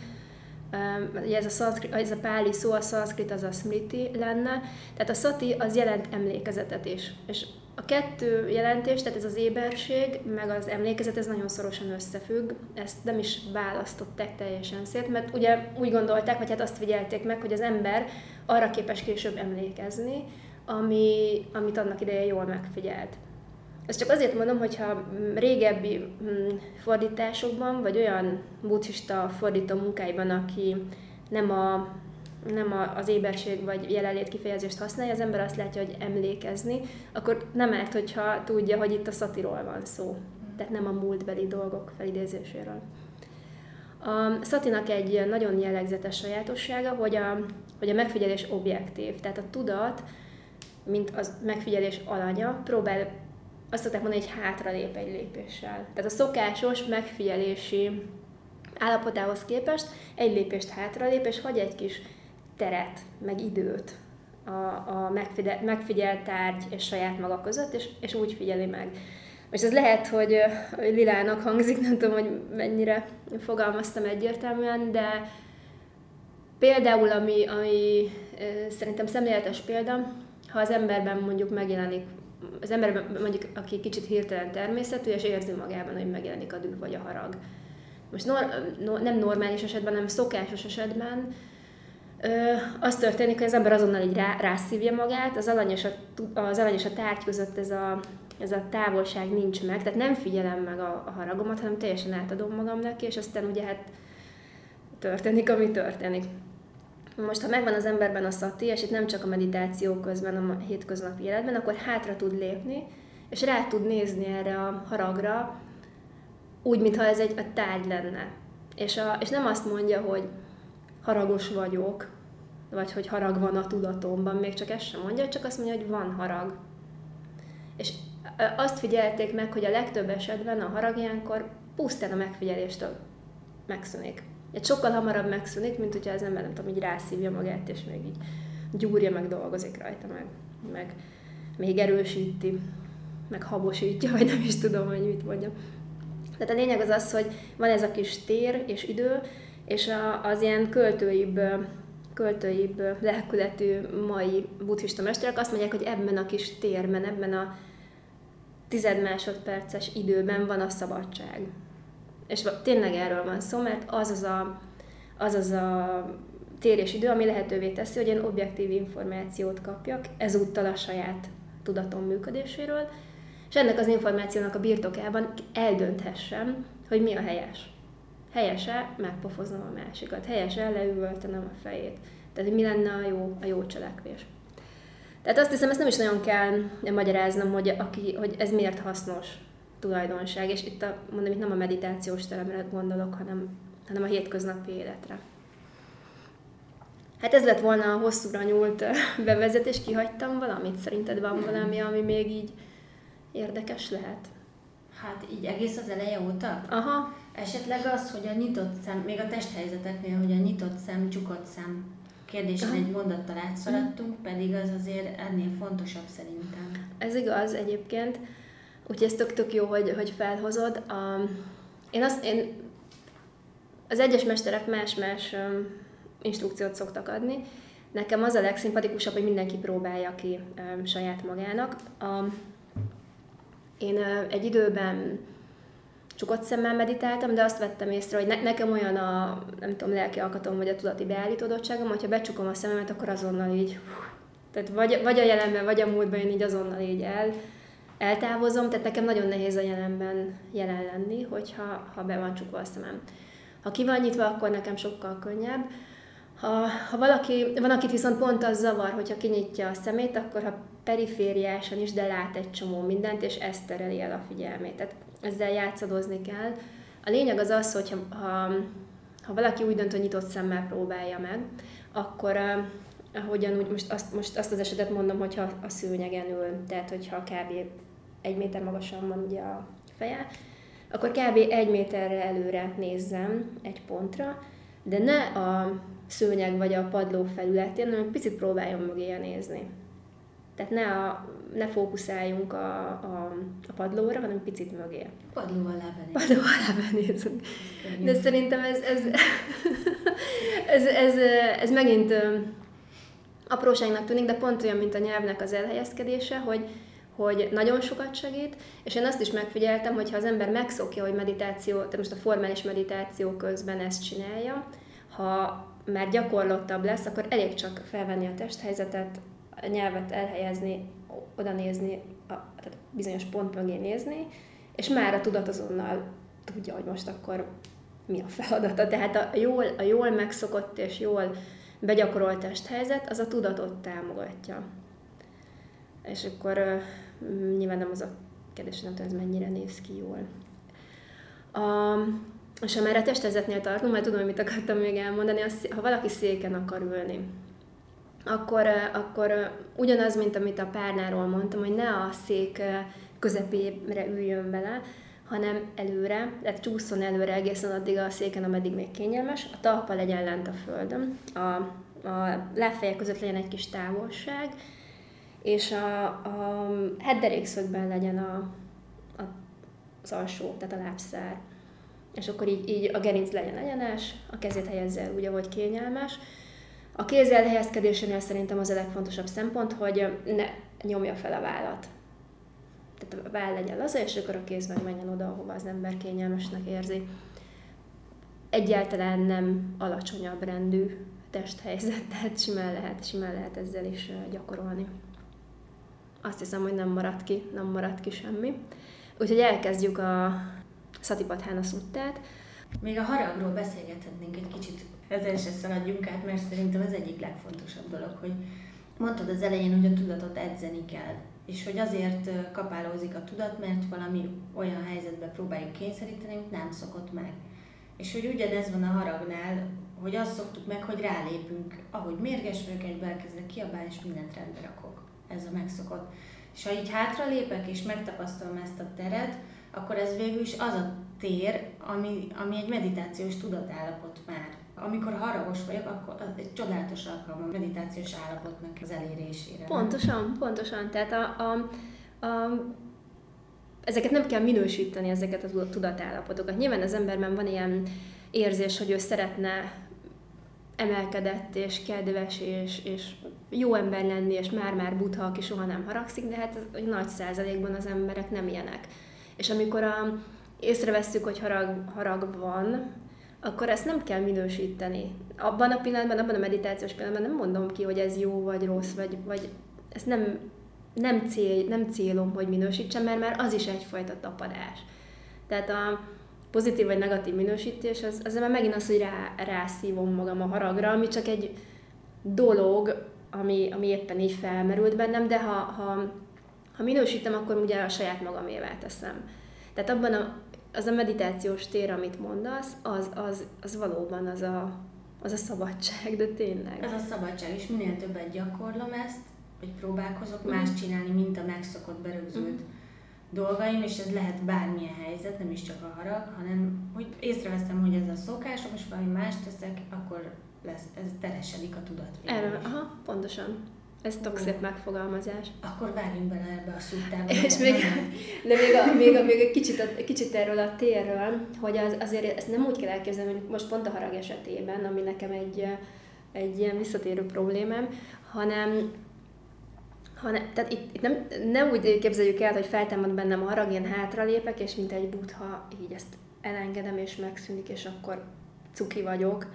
ez a, szanszkrit, ez a páli szó, a szanszkrit az a smriti lenne, tehát a szati az jelent emlékezetet is. És a kettő jelentés, tehát ez az éberség, meg az emlékezet, ez nagyon szorosan összefügg. Ezt nem is választották teljesen szét, mert ugye úgy gondolták, vagy hát azt figyelték meg, hogy az ember arra képes később emlékezni, ami, amit annak ideje jól megfigyelt. Ezt csak azért mondom, hogyha régebbi mm, fordításokban, vagy olyan buddhista fordító munkáiban, aki nem a nem az éberség vagy jelenlét kifejezést használja, az ember azt látja, hogy emlékezni, akkor nem árt, hogyha tudja, hogy itt a szatiról van szó. Tehát nem a múltbeli dolgok felidézéséről. A szatinak egy nagyon jellegzetes sajátossága, hogy a, hogy a megfigyelés objektív, tehát a tudat, mint az megfigyelés alanya, próbál azt szokták mondani, hogy hátralép egy lépéssel. Tehát a szokásos megfigyelési állapotához képest egy lépést hátralép, és hagy egy kis teret, meg időt a, a megfigyel, megfigyelt tárgy és saját maga között, és, és úgy figyeli meg. Most ez lehet, hogy, hogy lilának hangzik, nem tudom, hogy mennyire fogalmaztam egyértelműen, de például, ami, ami szerintem szemléletes példa, ha az emberben mondjuk megjelenik, az emberben mondjuk, aki kicsit hirtelen természetű, és érzi magában, hogy megjelenik a düh vagy a harag. Most nor, no, nem normális esetben, hanem szokásos esetben, az történik, hogy az ember azonnal így rá, rászívja magát, az alany és a, az alany és a tárgy között ez a, ez a távolság nincs meg, tehát nem figyelem meg a, a haragomat, hanem teljesen átadom magam neki, és aztán ugye hát történik, ami történik. Most, ha megvan az emberben a szati, és itt nem csak a meditáció közben, a hétköznapi életben, akkor hátra tud lépni, és rá tud nézni erre a haragra, úgy, mintha ez egy a tárgy lenne. És, a, és nem azt mondja, hogy haragos vagyok, vagy hogy harag van a tudatomban, még csak ezt sem mondja, csak azt mondja, hogy van harag. És azt figyelték meg, hogy a legtöbb esetben a harag ilyenkor pusztán a megfigyeléstől megszűnik. Egy sokkal hamarabb megszűnik, mint hogyha az ember nem tudom, így rászívja magát, és még így gyúrja, meg dolgozik rajta, meg, meg még erősíti, meg habosítja, vagy nem is tudom, hogy mit mondjam. Tehát a lényeg az az, hogy van ez a kis tér és idő, és a, az ilyen költőibb, költőibb lelkületű mai buddhista mesterek azt mondják, hogy ebben a kis térben, ebben a tized másodperces időben van a szabadság. És tényleg erről van szó, mert az az a, az, az a tér és idő, ami lehetővé teszi, hogy én objektív információt kapjak, ezúttal a saját tudatom működéséről, és ennek az információnak a birtokában eldönthessem, hogy mi a helyes helyese megpofoznom a másikat, helyese leüvöltenem a fejét. Tehát, hogy mi lenne a jó, a jó cselekvés. Tehát azt hiszem, ezt nem is nagyon kell magyaráznom, hogy, aki, hogy ez miért hasznos tulajdonság, és itt a, mondom, itt nem a meditációs teremre gondolok, hanem, hanem a hétköznapi életre. Hát ez lett volna a hosszúra nyúlt bevezetés, kihagytam valamit? Szerinted van valami, ami még így érdekes lehet? Hát így egész az eleje óta? Aha. Esetleg az, hogy a nyitott szem, még a testhelyzeteknél, hogy a nyitott szem, csukott szem kérdésen egy mondattal átszaladtunk, pedig az azért ennél fontosabb szerintem. Ez igaz egyébként, úgyhogy ez tök-tök jó, hogy, hogy felhozod. A, én azt, én, az egyes mesterek más-más um, instrukciót szoktak adni. Nekem az a legszimpatikusabb, hogy mindenki próbálja ki um, saját magának. A, én uh, egy időben csukott szemmel meditáltam, de azt vettem észre, hogy ne, nekem olyan a, nem tudom, lelki alkatom, vagy a tudati beállítódottságom, hogyha becsukom a szememet, akkor azonnal így, tehát vagy, vagy a jelenben, vagy a múltban én így azonnal így el, eltávozom, tehát nekem nagyon nehéz a jelenben jelen lenni, hogyha ha be van csukva a szemem. Ha ki van nyitva, akkor nekem sokkal könnyebb. Ha, ha valaki, van, akit viszont pont az zavar, hogyha kinyitja a szemét, akkor ha perifériásan is, de lát egy csomó mindent, és ezt tereli el a figyelmét. Tehát ezzel játszadozni kell. A lényeg az az, hogy ha, ha, ha valaki úgy dönt, hogy nyitott szemmel próbálja meg, akkor ahogyan úgy most azt, most azt az esetet mondom, hogyha a szőnyegen ül, tehát hogyha kb. egy méter magasan van ugye a feje, akkor kb. egy méterre előre nézzem egy pontra, de ne a szőnyeg vagy a padló felületén, hanem egy picit próbáljon mögé nézni. Tehát ne, a, ne fókuszáljunk a, a, a padlóra, hanem picit mögé. Padló alá benézünk. Padló alá benézünk. De szerintem ez, ez, ez, ez, ez megint apróságnak tűnik, de pont olyan, mint a nyelvnek az elhelyezkedése, hogy, hogy nagyon sokat segít, és én azt is megfigyeltem, hogy ha az ember megszokja, hogy meditáció, tehát most a formális meditáció közben ezt csinálja, ha már gyakorlottabb lesz, akkor elég csak felvenni a testhelyzetet, a nyelvet elhelyezni, oda nézni, a, tehát bizonyos pont mögé nézni, és már a tudat azonnal tudja, hogy most akkor mi a feladata. Tehát a jól, a jól megszokott és jól begyakorolt testhelyzet, az a tudatot támogatja. És akkor uh, nyilván nem az a kérdés, nem tudom, ez mennyire néz ki jól. A, és ha már a testhelyzetnél tartunk, mert tudom, hogy mit akartam még elmondani, az, ha valaki széken akar ülni, akkor, akkor ugyanaz, mint amit a párnáról mondtam, hogy ne a szék közepére üljön bele, hanem előre, tehát csúszson előre egészen addig a széken, ameddig még kényelmes, a talpa legyen lent a földön, a, a lábfejek között legyen egy kis távolság, és a, a hát derékszögben legyen a, a, az alsó, tehát a lábszár. És akkor így, így a gerinc legyen egyenes, a kezét helyezze el úgy, ahogy kényelmes, a kéz elhelyezkedésénél szerintem az a legfontosabb szempont, hogy ne nyomja fel a vállat. Tehát a váll legyen laza, és akkor a kéz meg menjen oda, ahova az ember kényelmesnek érzi. Egyáltalán nem alacsonyabb rendű testhelyzet, tehát simán lehet, simán lehet ezzel is gyakorolni. Azt hiszem, hogy nem maradt ki, nem maradt ki semmi. Úgyhogy elkezdjük a Satipatthana szuttát. Még a haragról beszélgethetnénk egy kicsit ezzel se szaladjunk át, mert szerintem az egyik legfontosabb dolog, hogy mondtad az elején, hogy a tudatot edzeni kell, és hogy azért kapálózik a tudat, mert valami olyan helyzetbe próbáljuk kényszeríteni, amit nem szokott meg. És hogy ugyanez van a haragnál, hogy azt szoktuk meg, hogy rálépünk, ahogy mérges vagyok, egybe elkezdek kiabálni, és mindent rendbe rakok. Ez a megszokott. És ha így hátralépek, és megtapasztalom ezt a teret, akkor ez végül is az a tér, ami, ami egy meditációs tudatállapot már amikor haragos vagyok, akkor az egy csodálatos alkalom a meditációs állapotnak az elérésére. Pontosan, pontosan. Tehát a, a, a, ezeket nem kell minősíteni, ezeket a tudatállapotokat. Nyilván az emberben van ilyen érzés, hogy ő szeretne emelkedett és kedves és, és jó ember lenni, és már-már butha, aki soha nem haragszik, de hát nagy százalékban az emberek nem ilyenek. És amikor a, észrevesszük, hogy harag, harag van, akkor ezt nem kell minősíteni. Abban a pillanatban, abban a meditációs pillanatban nem mondom ki, hogy ez jó vagy rossz, vagy, vagy ezt nem, nem, cél, nem célom, hogy minősítsem, mert már az is egyfajta tapadás. Tehát a pozitív vagy negatív minősítés, az, az már megint az, hogy rá, rászívom magam a haragra, ami csak egy dolog, ami, ami éppen így felmerült bennem, de ha, ha, ha minősítem, akkor ugye a saját magamévá teszem. Tehát abban a az a meditációs tér, amit mondasz, az, az, az valóban az a, az a szabadság, de tényleg. Az a szabadság, és minél többet gyakorlom ezt, hogy próbálkozok mm. más csinálni, mint a megszokott, berögzült mm. dolgaim, és ez lehet bármilyen helyzet, nem is csak a harag, hanem hogy észreveszem, hogy ez a szokásom, és valami más teszek, akkor lesz, ez teresedik a tudat. Erről, aha, pontosan. Ez tök szép megfogalmazás. Akkor várjunk bele ebbe a szúttába. És még, de még, a, még, a, még egy kicsit, a, kicsit erről a térről, hogy az, azért ezt nem úgy kell elképzelni, hogy most pont a harag esetében, ami nekem egy, egy ilyen visszatérő problémám, hanem hanem, tehát itt, itt nem, nem úgy képzeljük el, hogy feltámad bennem a harag, én hátralépek, és mint egy butha így ezt elengedem, és megszűnik, és akkor cuki vagyok,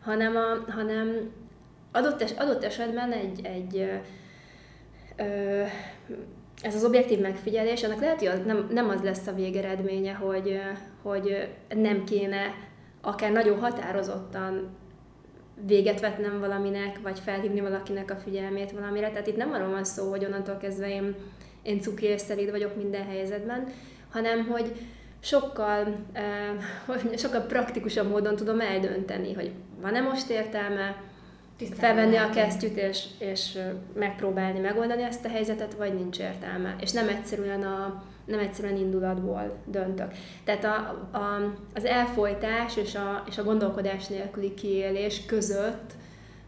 hanem, a, hanem adott, es, adott esetben egy, egy ö, ez az objektív megfigyelés, annak lehet, hogy nem, nem az lesz a végeredménye, hogy, hogy nem kéne akár nagyon határozottan véget vetnem valaminek, vagy felhívni valakinek a figyelmét valamire. Tehát itt nem arról van szó, hogy onnantól kezdve én, én cuki és szelíd vagyok minden helyzetben, hanem hogy sokkal, sokkal praktikusabb módon tudom eldönteni, hogy van-e most értelme, felvenni a kesztyűt és, és megpróbálni megoldani ezt a helyzetet, vagy nincs értelme. És nem egyszerűen, a, nem egyszerűen indulatból döntök. Tehát a, a, az elfolytás és a, és a gondolkodás nélküli kiélés között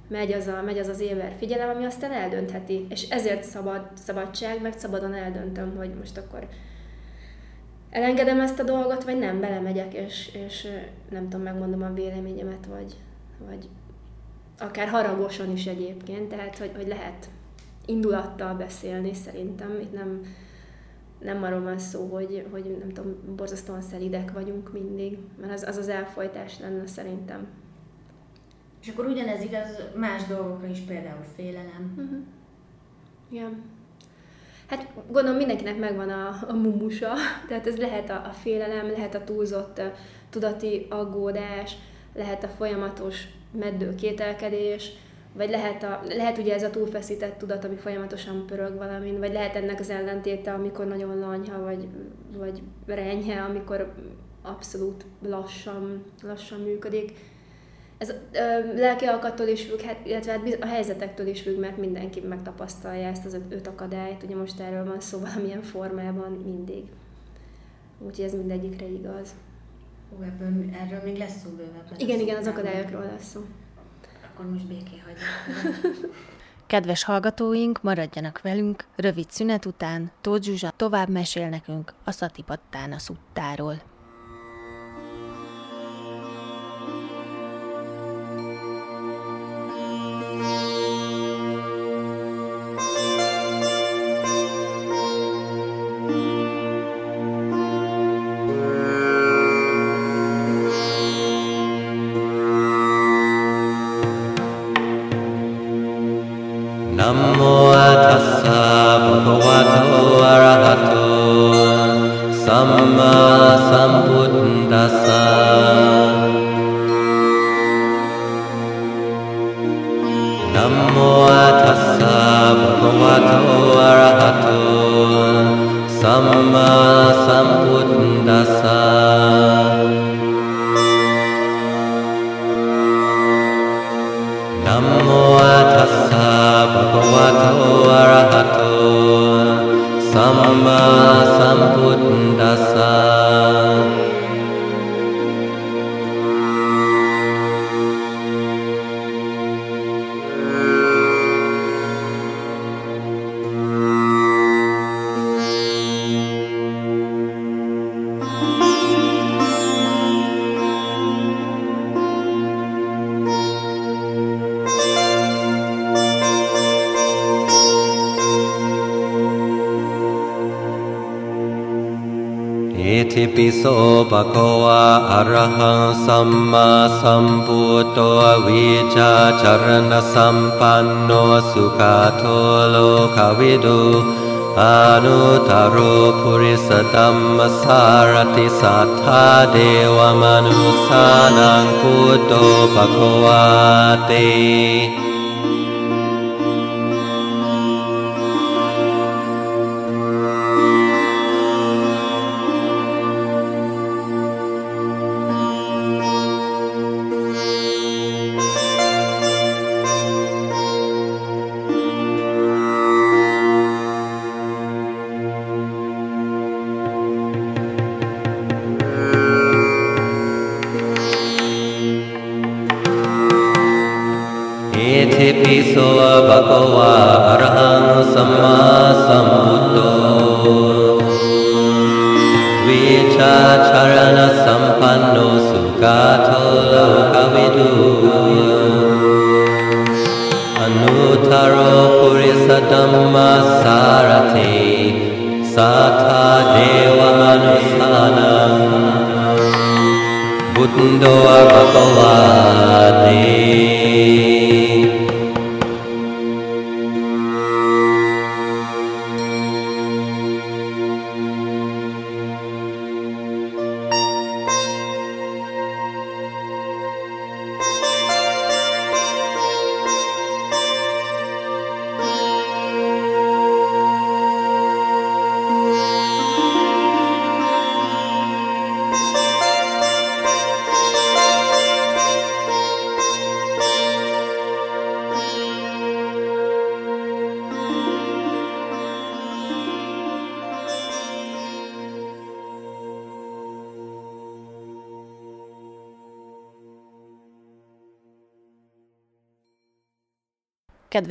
megy az, a, megy az az éver figyelem, ami aztán eldöntheti. És ezért szabad, szabadság, meg szabadon eldöntöm, hogy most akkor elengedem ezt a dolgot, vagy nem, belemegyek, és, és nem tudom, megmondom a véleményemet, vagy, vagy akár haragosan is egyébként, tehát hogy, hogy lehet indulattal beszélni szerintem. Itt nem, nem arról van szó, hogy, hogy nem tudom, borzasztóan szelidek vagyunk mindig, mert az az, az elfolytás lenne szerintem. És akkor ugyanez igaz más dolgokra is, például félelem. Uh-huh. Igen. Hát gondolom mindenkinek megvan a, a mumusa, tehát ez lehet a, a félelem, lehet a túlzott a tudati aggódás, lehet a folyamatos meddő kételkedés, vagy lehet, a, lehet ugye ez a túlfeszített tudat, ami folyamatosan pörög valamin, vagy lehet ennek az ellentéte, amikor nagyon lanyha, vagy, vagy renyhe, amikor abszolút lassan, lassan működik. Ez ö, lelki alkattól is függ, hát, illetve hát a helyzetektől is függ, mert mindenki megtapasztalja ezt az öt akadályt, ugye most erről van szó valamilyen formában mindig. Úgyhogy ez mindegyikre igaz. Ó, ebből, erről még lesz szó bővebben. Igen, igen, az akadályokról lesz szó. Akkor most béké hagyjuk. Kedves hallgatóink, maradjanak velünk, rövid szünet után Tóth Zsuzsa tovább mesél nekünk a Szatipattána szuttáról. Itipiso สมมาสัมพุตโธวิชาจารณสัมปันโนสุขาโทโลกวิดูอนุตารุภุริสตัมมสารติสัทธาเดวมนุสานังพุตโตภควาติ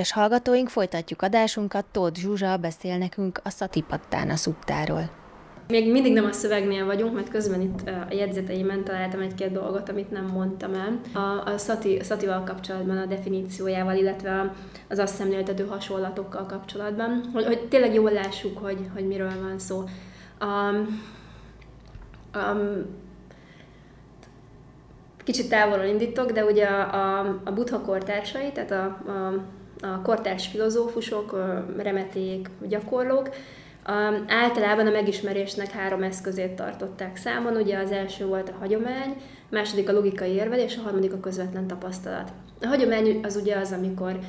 Kedves hallgatóink, folytatjuk adásunkat. Tóth Zsuzsa beszél nekünk a Satipattána szuttáról. Még mindig nem a szövegnél vagyunk, mert közben itt a jegyzeteimen találtam egy-két dolgot, amit nem mondtam el. A, a szati, szatival kapcsolatban, a definíciójával, illetve az azt szemléltető hasonlatokkal kapcsolatban, hogy, hogy tényleg jól lássuk, hogy, hogy miről van szó. Um, um, kicsit távolról indítok, de ugye a, a, a buddha kortársai, tehát a, a a kortárs filozófusok, remeték, gyakorlók, általában a megismerésnek három eszközét tartották számon. Ugye az első volt a hagyomány, a második a logikai érvelés, a harmadik a közvetlen tapasztalat. A hagyomány az ugye az, amikor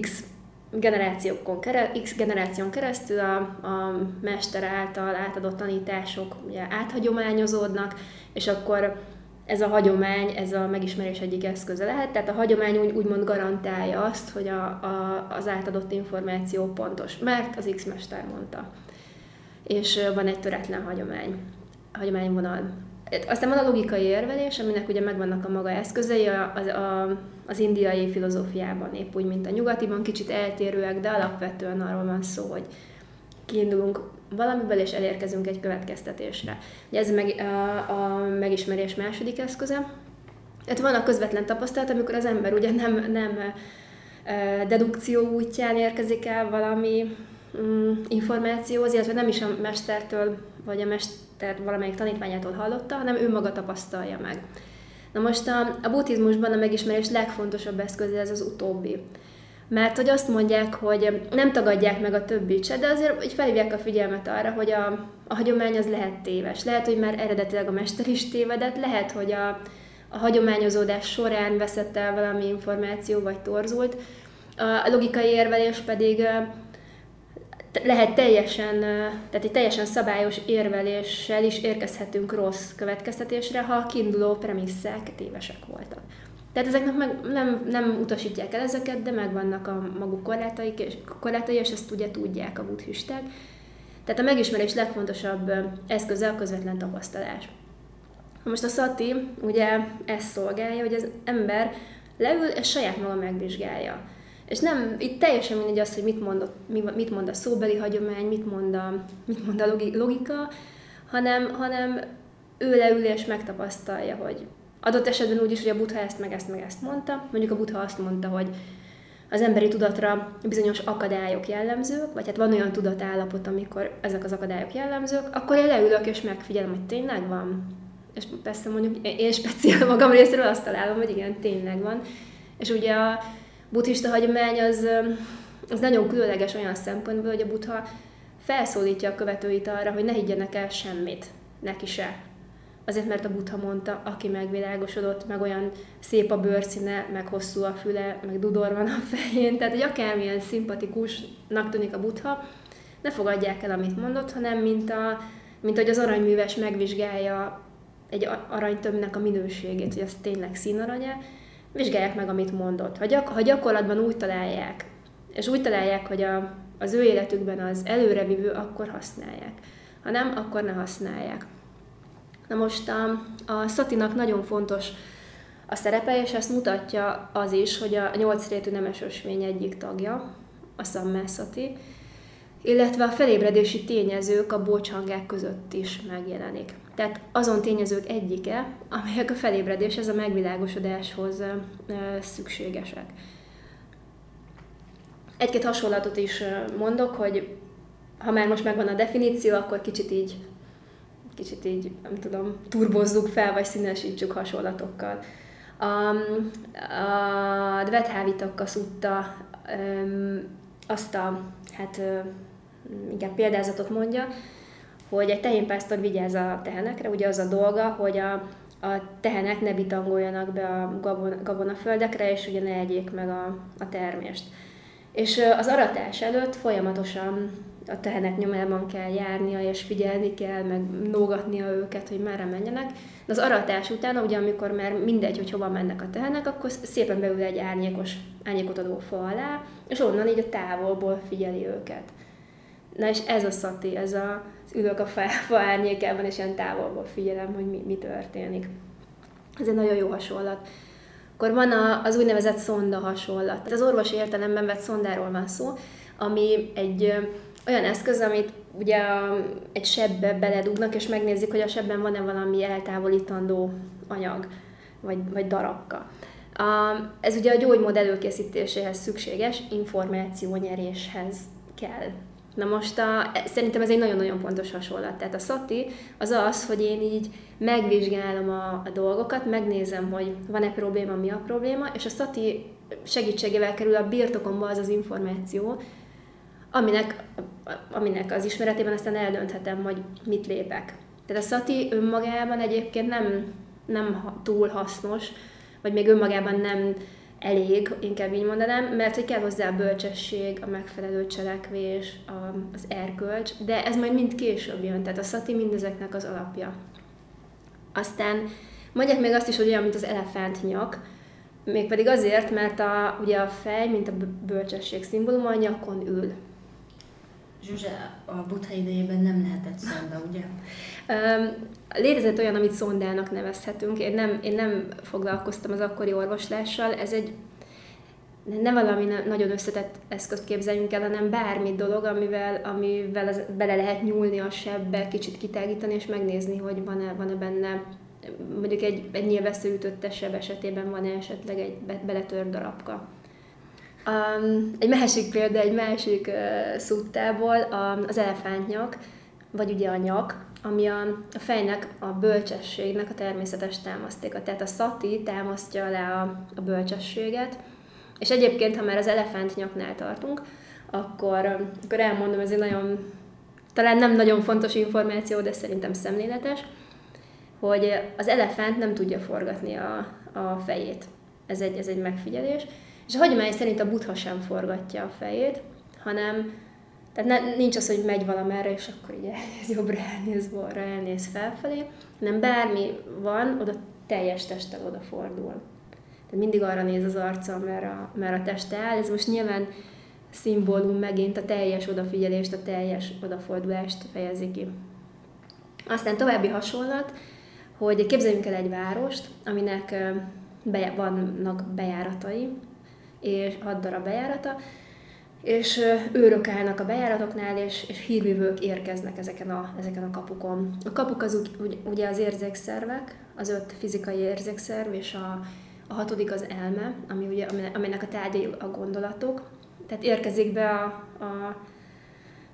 X generációkon keresztül, X generáción keresztül a, a mester által átadott tanítások ugye áthagyományozódnak, és akkor ez a hagyomány, ez a megismerés egyik eszköze lehet, tehát a hagyomány úgy, úgymond garantálja azt, hogy a, a, az átadott információ pontos, mert az X mester mondta. És van egy töretlen hagyomány, hagyományvonal. Aztán van a logikai érvelés, aminek ugye megvannak a maga eszközei, a, a, az indiai filozófiában épp úgy, mint a nyugatiban, kicsit eltérőek, de alapvetően arról van szó, hogy kiindulunk valamiből, és elérkezünk egy következtetésre. Ugye ez meg, a, a megismerés második eszköze. Hát van a közvetlen tapasztalat, amikor az ember ugye nem, nem dedukció útján érkezik el valami mm, információhoz, illetve nem is a mestertől, vagy a mester valamelyik tanítványától hallotta, hanem ő maga tapasztalja meg. Na most a, a buddhizmusban a megismerés legfontosabb eszköze ez az utóbbi mert hogy azt mondják, hogy nem tagadják meg a többit se, de azért hogy felhívják a figyelmet arra, hogy a, a hagyomány az lehet téves. Lehet, hogy már eredetileg a mester is tévedett, lehet, hogy a, a hagyományozódás során veszett el valami információ, vagy torzult. A logikai érvelés pedig lehet teljesen, tehát egy teljesen szabályos érveléssel is érkezhetünk rossz következtetésre, ha a kiinduló premisszák tévesek voltak. Tehát ezeknek meg nem, nem utasítják el ezeket, de megvannak a maguk korlátaik, és, korlátai, és ezt ugye tudják a buddhisták. Tehát a megismerés legfontosabb eszköze a közvetlen tapasztalás. Most a szati ugye ezt szolgálja, hogy az ember leül és saját maga megvizsgálja. És nem, itt teljesen mindegy az, hogy mit mond, mit mond a szóbeli hagyomány, mit mond a, mit mond a logika, hanem, hanem ő leül és megtapasztalja, hogy Adott esetben úgy is, hogy a Buddha ezt meg ezt meg ezt mondta. Mondjuk a Buddha azt mondta, hogy az emberi tudatra bizonyos akadályok jellemzők, vagy hát van olyan tudatállapot, amikor ezek az akadályok jellemzők, akkor én leülök és megfigyelem, hogy tényleg van. És persze mondjuk én speciál magam részéről azt találom, hogy igen, tényleg van. És ugye a buddhista hagyomány az, az nagyon különleges olyan szempontból, hogy a buddha felszólítja a követőit arra, hogy ne higgyenek el semmit, neki se azért mert a Buddha mondta, aki megvilágosodott, meg olyan szép a bőrszíne, meg hosszú a füle, meg dudor van a fején, tehát hogy akármilyen szimpatikusnak tűnik a Buddha, ne fogadják el, amit mondott, hanem mint, a, mint hogy az aranyműves megvizsgálja egy aranytömnek a minőségét, hogy az tényleg színaranya, vizsgálják meg, amit mondott. Ha, gyak, ha gyakorlatban úgy találják, és úgy találják, hogy a, az ő életükben az előrevívő, akkor használják. Ha nem, akkor ne használják. Na most a, a Szatinak nagyon fontos a szerepe, és ezt mutatja az is, hogy a nyolc rétű nemes egyik tagja, a Szammászati, illetve a felébredési tényezők a bocsangák között is megjelenik. Tehát azon tényezők egyike, amelyek a felébredéshez, a megvilágosodáshoz szükségesek. egy-két hasonlatot is mondok, hogy ha már most megvan a definíció, akkor kicsit így, kicsit így, nem tudom, turbozzuk fel, vagy színesítsük hasonlatokkal. A, a Dvethávitakka szutta azt a, hát igen, példázatot mondja, hogy egy tehénpásztor vigyáz a tehenekre, ugye az a dolga, hogy a, a tehenek ne bitangoljanak be a gabon, gabonaföldekre, és ugye ne egyék meg a, a termést. És az aratás előtt folyamatosan a tehenek nyomában kell járnia, és figyelni kell, meg nógatnia őket, hogy merre menjenek. De az aratás után, ugye amikor már mindegy, hogy hova mennek a tehenek, akkor szépen beül egy árnyékos, árnyékot adó fa alá, és onnan így a távolból figyeli őket. Na és ez a szati, ez a, az ülök a fa, fa árnyékában, és ilyen távolból figyelem, hogy mi, mi történik. Ez egy nagyon jó hasonlat. Akkor van az úgynevezett szonda hasonlat. Az orvosi értelemben vett szondáról van szó, ami egy olyan eszköz, amit ugye egy sebbe beledugnak, és megnézik, hogy a sebben van-e valami eltávolítandó anyag, vagy, vagy darabka. Ez ugye a gyógymód előkészítéséhez szükséges információnyeréshez kell. Na most a, szerintem ez egy nagyon-nagyon pontos hasonlat. Tehát a szati az az, hogy én így megvizsgálom a, a dolgokat, megnézem, hogy van-e probléma, mi a probléma, és a szati segítségével kerül a birtokomba az az információ, aminek, aminek az ismeretében aztán eldönthetem, hogy mit lépek. Tehát a szati önmagában egyébként nem, nem túl hasznos, vagy még önmagában nem elég, inkább így mondanám, mert hogy kell hozzá a bölcsesség, a megfelelő cselekvés, a, az erkölcs, de ez majd mind később jön, tehát a szati mindezeknek az alapja. Aztán mondják még azt is, hogy olyan, mint az elefántnyak, mégpedig azért, mert a, ugye a fej, mint a bölcsesség szimbóluma, a nyakon ül. Zsuzsa, a Buddha idejében nem lehetett szonda, ugye? Létezett olyan, amit szondának nevezhetünk. Én nem, én nem foglalkoztam az akkori orvoslással. Ez egy nem valami nagyon összetett eszközt képzeljünk el, hanem bármi dolog, amivel, amivel az, bele lehet nyúlni a sebbe, kicsit kitágítani, és megnézni, hogy van-e, van-e benne, mondjuk egy, egy nyilvessző ütötte seb esetében van-e esetleg egy beletört darabka. Um, egy másik példa, egy másik uh, szuttából um, az elefántnyak, vagy ugye a nyak, ami a, a fejnek, a bölcsességnek a természetes támasztéka. Tehát a szati támasztja le a, a bölcsességet, és egyébként, ha már az elefántnyaknál tartunk, akkor, akkor elmondom, ez egy nagyon, talán nem nagyon fontos információ, de szerintem szemléletes, hogy az elefánt nem tudja forgatni a, a fejét. Ez egy, ez egy megfigyelés. És a hagyomány szerint a buddha sem forgatja a fejét, hanem tehát ne, nincs az, hogy megy valamerre, és akkor így elnéz jobbra, elnéz balra, elnéz felfelé, hanem bármi van, oda teljes testtel odafordul. Tehát mindig arra néz az arca, mert a, mert a teste áll. Ez most nyilván szimbólum megint a teljes odafigyelést, a teljes odafordulást fejezi ki. Aztán további hasonlat, hogy képzeljünk el egy várost, aminek be, vannak bejáratai, és hat darab bejárata, és őrök állnak a bejáratoknál, és, és hírvívők érkeznek ezeken a, ezeken a kapukon. A kapuk az ugye az érzékszervek, az öt fizikai érzékszerv, és a, a hatodik az elme, ami ugye, aminek a tárgyai a gondolatok. Tehát érkezik be a, a,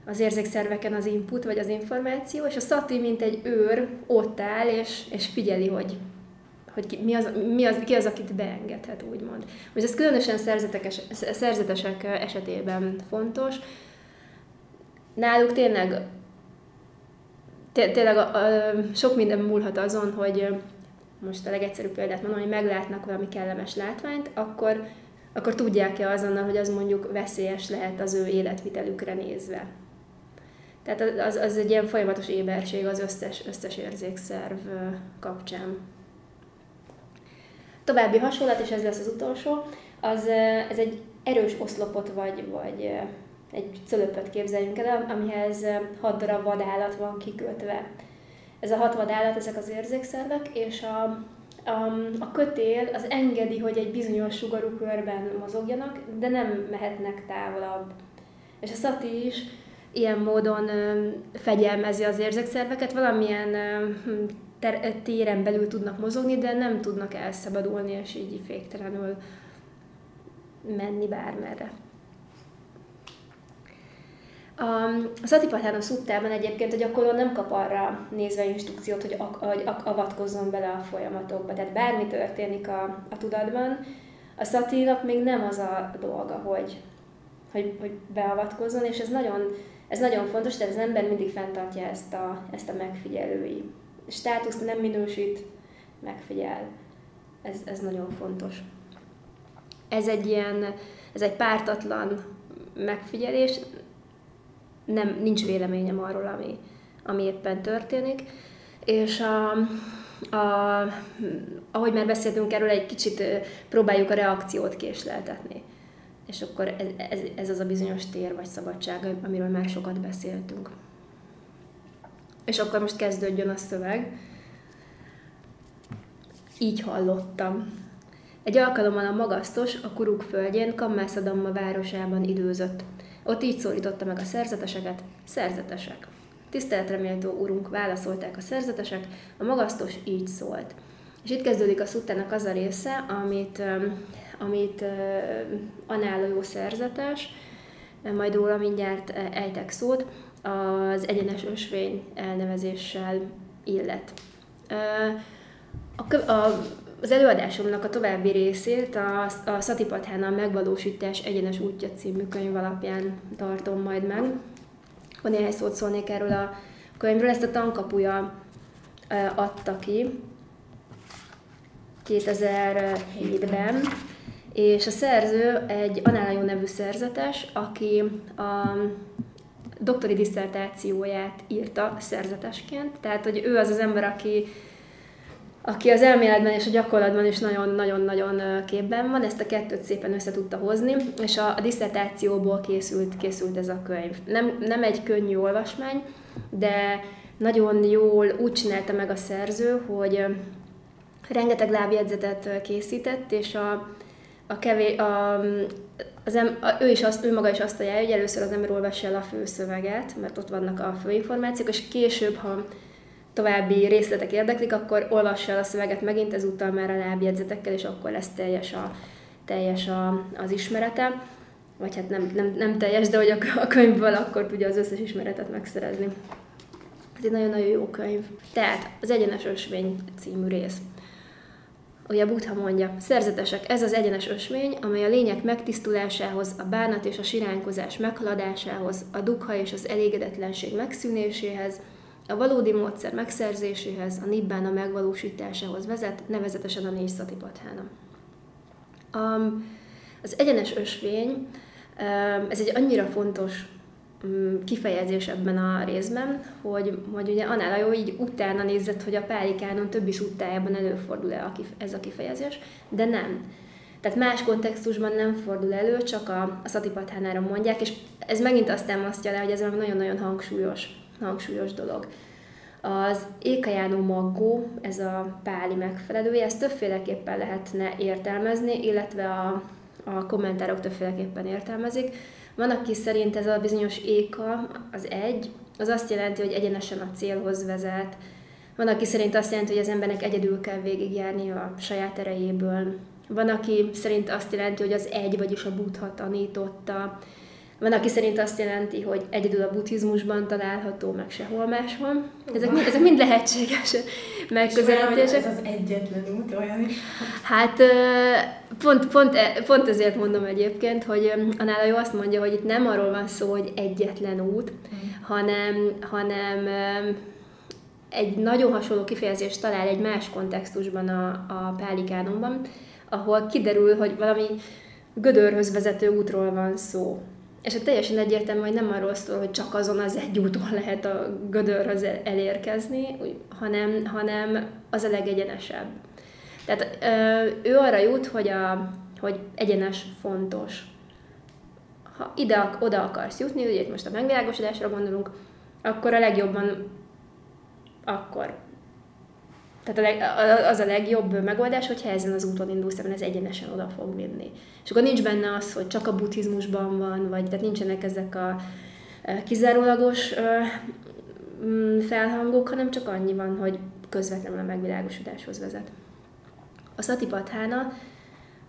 az érzékszerveken az input, vagy az információ, és a szati, mint egy őr, ott áll, és, és figyeli, hogy hogy ki, mi az, mi az, ki az, akit beengedhet, úgymond. Most ez különösen szerzetesek esetében fontos. Náluk tényleg tényleg a, a, sok minden múlhat azon, hogy most a legegyszerűbb példát mondom, hogy meglátnak valami kellemes látványt, akkor, akkor tudják-e azonnal, hogy az mondjuk veszélyes lehet az ő életvitelükre nézve. Tehát az, az egy ilyen folyamatos éberség az összes, összes érzékszerv kapcsán. További hasonlat, és ez lesz az utolsó, az ez egy erős oszlopot vagy, vagy egy cölöpöt képzeljünk el, amihez hat darab vadállat van kikötve. Ez a hat vadállat, ezek az érzékszervek, és a, a, a kötél az engedi, hogy egy bizonyos sugarú körben mozogjanak, de nem mehetnek távolabb. És a szati is ilyen módon fegyelmezi az érzékszerveket, valamilyen ter- téren belül tudnak mozogni, de nem tudnak elszabadulni, és így féktelenül menni bármerre. A Satipatthana szuttában egyébként a gyakorló nem kap arra nézve instrukciót, hogy, ak- hogy ak- avatkozzon bele a folyamatokba. Tehát bármi történik a, a tudatban, a szatinak még nem az a dolga, hogy, hogy, hogy beavatkozzon, és ez nagyon, ez nagyon fontos, tehát az ember mindig fenntartja ezt a, ezt a megfigyelői státuszt, nem minősít, megfigyel. Ez, ez nagyon fontos. Ez egy ilyen, ez egy pártatlan megfigyelés, nem, nincs véleményem arról, ami, ami éppen történik, és a, a, ahogy már beszéltünk erről, egy kicsit próbáljuk a reakciót késleltetni. És akkor ez, ez, ez az a bizonyos tér vagy szabadság, amiről már sokat beszéltünk. És akkor most kezdődjön a szöveg. Így hallottam. Egy alkalommal a magasztos a Kuruk földjén, Kammászadamma városában időzött. Ott így szólította meg a szerzeteseket, szerzetesek. Tiszteletreméltó urunk, válaszolták a szerzetesek, a magasztos így szólt. És itt kezdődik a szuttának az a része, amit, amit Análó szerzetes, majd róla mindjárt ejtek szót, az egyenes ösvény elnevezéssel illet. A, a, az előadásomnak a további részét a, a Szatipathánal megvalósítás egyenes útja című könyv alapján tartom majd meg. Ha néhány szót szólnék erről a könyvről, ezt a tankapuja adta ki 2007-ben, és a szerző egy Análajó nevű szerzetes, aki a doktori diszertációját írta szerzetesként, tehát hogy ő az az ember, aki aki az elméletben és a gyakorlatban is nagyon-nagyon-nagyon képben van, ezt a kettőt szépen össze tudta hozni, és a, a diszertációból készült, készült ez a könyv. Nem, nem egy könnyű olvasmány, de nagyon jól úgy csinálta meg a szerző, hogy rengeteg lábjegyzetet készített, és a, a kevé, a, az em, ő, is azt, ő maga is azt ajánlja, hogy először az ember olvassa el a főszöveget, mert ott vannak a főinformációk, és később, ha további részletek érdeklik, akkor olvassa el a szöveget megint ezúttal már a lábjegyzetekkel, és akkor lesz teljes, a, teljes a, az ismerete. Vagy hát nem, nem, nem teljes, de hogy a, a könyvből akkor tudja az összes ismeretet megszerezni. Ez egy nagyon-nagyon jó könyv. Tehát az Egyenes Ösvény című rész. Ugye Buddha mondja, szerzetesek, ez az egyenes ösvény, amely a lények megtisztulásához, a bánat és a siránkozás meghaladásához, a dukha és az elégedetlenség megszűnéséhez, a valódi módszer megszerzéséhez, a nibbána megvalósításához vezet, nevezetesen a négy szatipathána. Um, az egyenes ösvény, ez egy annyira fontos kifejezés ebben a részben, hogy, hogy ugye Análajó így utána nézett, hogy a Pálikánon többi suttájában előfordul-e ez a kifejezés, de nem. Tehát más kontextusban nem fordul elő, csak a, a szatipathánára mondják, és ez megint azt támasztja le, hogy ez nagyon-nagyon hangsúlyos hangsúlyos dolog. Az ékajánó maggó, ez a páli megfelelője, ezt többféleképpen lehetne értelmezni, illetve a, a kommentárok többféleképpen értelmezik. Van, aki szerint ez a bizonyos éka, az egy, az azt jelenti, hogy egyenesen a célhoz vezet. Van, aki szerint azt jelenti, hogy az embernek egyedül kell végigjárni a saját erejéből. Van, aki szerint azt jelenti, hogy az egy, vagyis a buddha tanította. Van, aki szerint azt jelenti, hogy egyedül a buddhizmusban található, meg sehol máshol. Ezek, mind, ezek mind lehetséges megközelítések. ez az egyetlen út, olyan is. Hát pont, pont, e, pont ezért mondom egyébként, hogy a jó azt mondja, hogy itt nem arról van szó, hogy egyetlen út, hmm. hanem, hanem egy nagyon hasonló kifejezést talál egy más kontextusban a, a Pálikánonban, ahol kiderül, hogy valami gödörhöz vezető útról van szó. És hát teljesen egyértelmű, hogy nem arról szól, hogy csak azon az egy úton lehet a gödörhöz elérkezni, hanem, hanem az a legegyenesebb. Tehát ő arra jut, hogy, a, hogy egyenes fontos. Ha ide, oda akarsz jutni, ugye itt most a megvilágosodásra gondolunk, akkor a legjobban akkor tehát a leg, az a legjobb megoldás, hogyha ezen az úton indulsz, mert ez egyenesen oda fog vinni. És akkor nincs benne az, hogy csak a buddhizmusban van, vagy tehát nincsenek ezek a kizárólagos mm, felhangok, hanem csak annyi van, hogy közvetlenül a megvilágosodáshoz vezet. A Satipatthana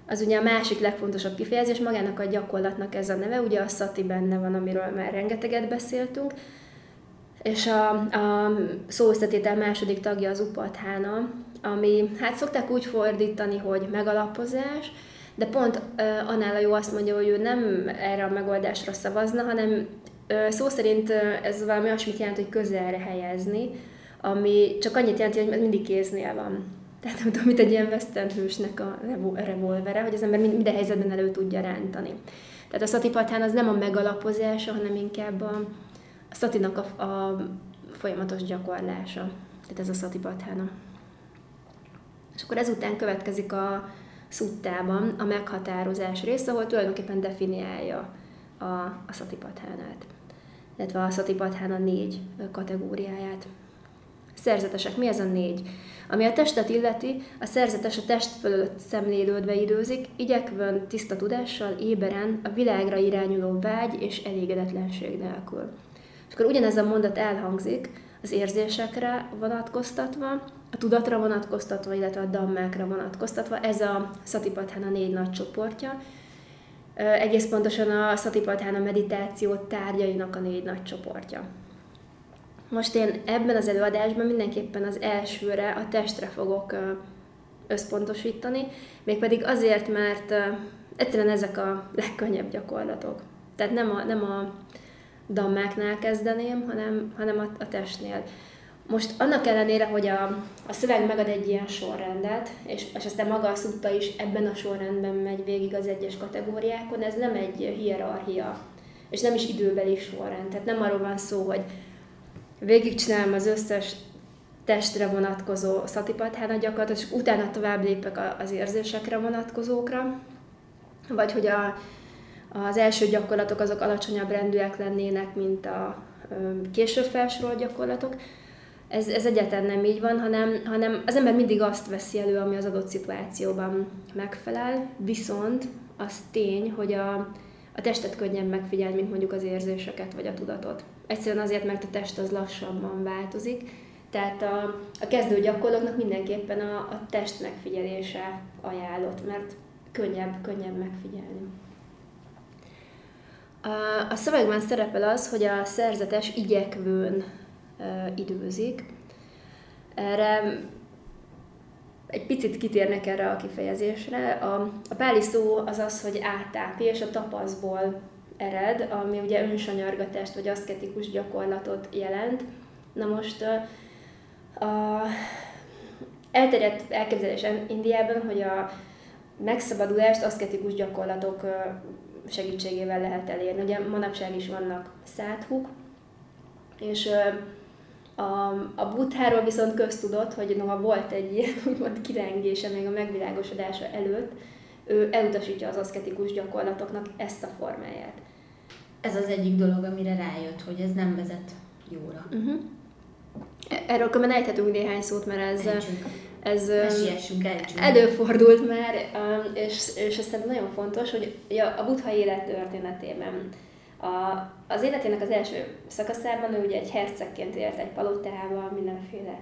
az ugye a másik legfontosabb kifejezés, magának a gyakorlatnak ez a neve, ugye a szati benne van, amiről már rengeteget beszéltünk, és a, a szóösszetétel második tagja az upathána, ami hát szokták úgy fordítani, hogy megalapozás, de pont uh, annál a jó azt mondja, hogy ő nem erre a megoldásra szavazna, hanem uh, szó szerint uh, ez valami olyasmit jelent, hogy közelre helyezni, ami csak annyit jelenti, hogy mindig kéznél van. Tehát nem tudom, mint egy ilyen western hősnek a revolvere, hogy az ember minden helyzetben elő tudja rántani. Tehát a szatipathán az nem a megalapozása, hanem inkább a szatinak a, a folyamatos gyakorlása. Tehát ez a szatipathána. És akkor ezután következik a szuttában a meghatározás rész, ahol tulajdonképpen definiálja a, a szatipathánát, illetve a szatipathán a négy kategóriáját. Szerzetesek, mi ez a négy? Ami a testet illeti, a szerzetes a test fölött szemlélődve időzik, igyekvön tiszta tudással, éberen, a világra irányuló vágy és elégedetlenség nélkül. És akkor ugyanez a mondat elhangzik az érzésekre vonatkoztatva, a tudatra vonatkoztatva, illetve a dammákra vonatkoztatva. Ez a Satipatthana négy nagy csoportja. Egész pontosan a Satipatthana meditáció tárgyainak a négy nagy csoportja. Most én ebben az előadásban mindenképpen az elsőre, a testre fogok összpontosítani, mégpedig azért, mert egyszerűen ezek a legkönnyebb gyakorlatok. Tehát nem a, nem a dammáknál kezdeném, hanem, hanem a, a testnél. Most annak ellenére, hogy a, a szöveg megad egy ilyen sorrendet, és, és aztán maga a szutta is ebben a sorrendben megy végig az egyes kategóriákon, ez nem egy hierarchia, és nem is időbeli sorrend. Tehát nem arról van szó, hogy végigcsinálom az összes testre vonatkozó szatipathána gyakorlatot, és utána tovább lépek az érzésekre vonatkozókra, vagy hogy a, az első gyakorlatok azok alacsonyabb rendűek lennének, mint a később felsorolt gyakorlatok. Ez, ez egyáltalán nem így van, hanem, hanem az ember mindig azt veszi elő, ami az adott szituációban megfelel, viszont az tény, hogy a, a testet könnyen megfigyel, mint mondjuk az érzéseket vagy a tudatot. Egyszerűen azért, mert a test az lassabban változik, tehát a, a kezdő gyakorlóknak mindenképpen a, a test megfigyelése ajánlott, mert könnyebb, könnyebb megfigyelni. A, szövegben szerepel az, hogy a szerzetes igyekvőn időzik. Erre egy picit kitérnek erre a kifejezésre. A, a páli szó az az, hogy átápi, és a tapaszból ered, ami ugye önsanyargatást vagy aszketikus gyakorlatot jelent. Na most a, a elterjedt elképzelés Indiában, hogy a megszabadulást aszketikus gyakorlatok segítségével lehet elérni. Ugye manapság is vannak száthuk, és a, a butháról viszont köztudott, hogy noha volt egy ilyen úgymond kirengése még a megvilágosodása előtt, ő elutasítja az aszketikus gyakorlatoknak ezt a formáját. Ez az egyik dolog, amire rájött, hogy ez nem vezet jóra. Uh-huh. Erről különben ejthetünk néhány szót, mert ez, Ejtsünk. Ez Mesiessünk, előfordult már, és, és ez nagyon fontos, hogy a buddha élet történetében a, az életének az első szakaszában ő ugye egy hercegként élt egy palotával, mindenféle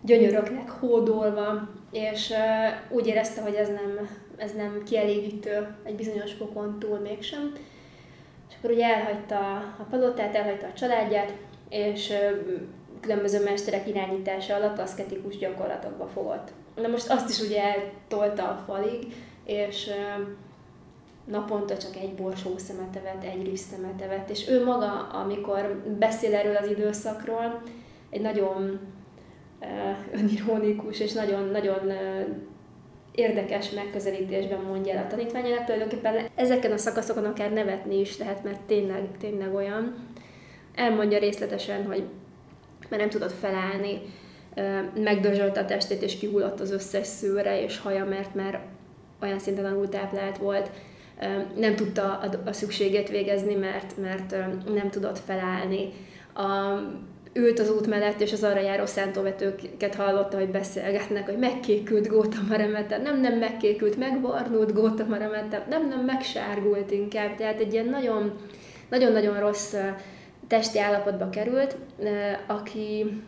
gyönyöröknek hódolva, és uh, úgy érezte, hogy ez nem, ez nem kielégítő egy bizonyos fokon túl mégsem. És akkor ugye elhagyta a palotát, elhagyta a családját, és uh, különböző mesterek irányítása alatt aszketikus gyakorlatokba fogott. Na most azt is ugye eltolta a falig, és naponta csak egy borsó szemet evett, egy rüsszemet evett, és ő maga, amikor beszél erről az időszakról, egy nagyon önironikus és nagyon-nagyon érdekes megközelítésben mondja el a tanítványának, tulajdonképpen ezeken a szakaszokon akár nevetni is lehet, mert tényleg, tényleg olyan. Elmondja részletesen, hogy mert nem tudott felállni, megdörzsölte a testét, és kihullott az összes szőre és haja, mert már olyan szinten alultáplált volt, nem tudta a, szükségét végezni, mert, mert nem tudott felállni. A, ült az út mellett, és az arra járó szántóvetőket hallotta, hogy beszélgetnek, hogy megkékült Gótama remete, nem, nem megkékült, megbarnult Gótama remete, nem, nem megsárgult inkább. Tehát egy ilyen nagyon, nagyon-nagyon rossz testi állapotba került, aki,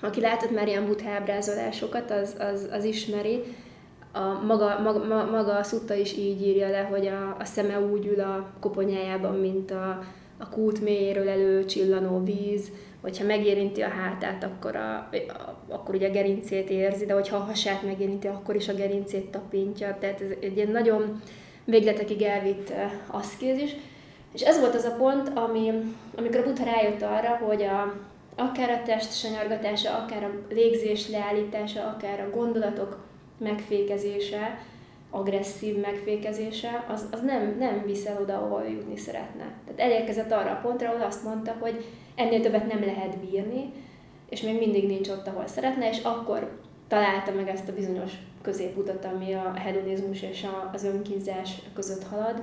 aki látott már ilyen butábrázolásokat, az, az, az ismeri, a maga, maga, maga a szutta is így írja le, hogy a, a szeme úgy ül a koponyájában, mint a, a kút mélyéről előcsillanó víz, hogyha megérinti a hátát, akkor, a, akkor ugye a gerincét érzi, de hogyha a hasát megérinti, akkor is a gerincét tapintja. Tehát ez egy ilyen nagyon végletekig elvitt aszkézis. És ez volt az a pont, ami, amikor a Buddha rájött arra, hogy a, akár a test sanyargatása, akár a légzés leállítása, akár a gondolatok megfékezése, agresszív megfékezése, az, az nem, nem visz el oda, ahol jutni szeretne. Tehát elérkezett arra a pontra, ahol azt mondta, hogy ennél többet nem lehet bírni, és még mindig nincs ott, ahol szeretne, és akkor találta meg ezt a bizonyos középutat, ami a hedonizmus és az önkínzás között halad.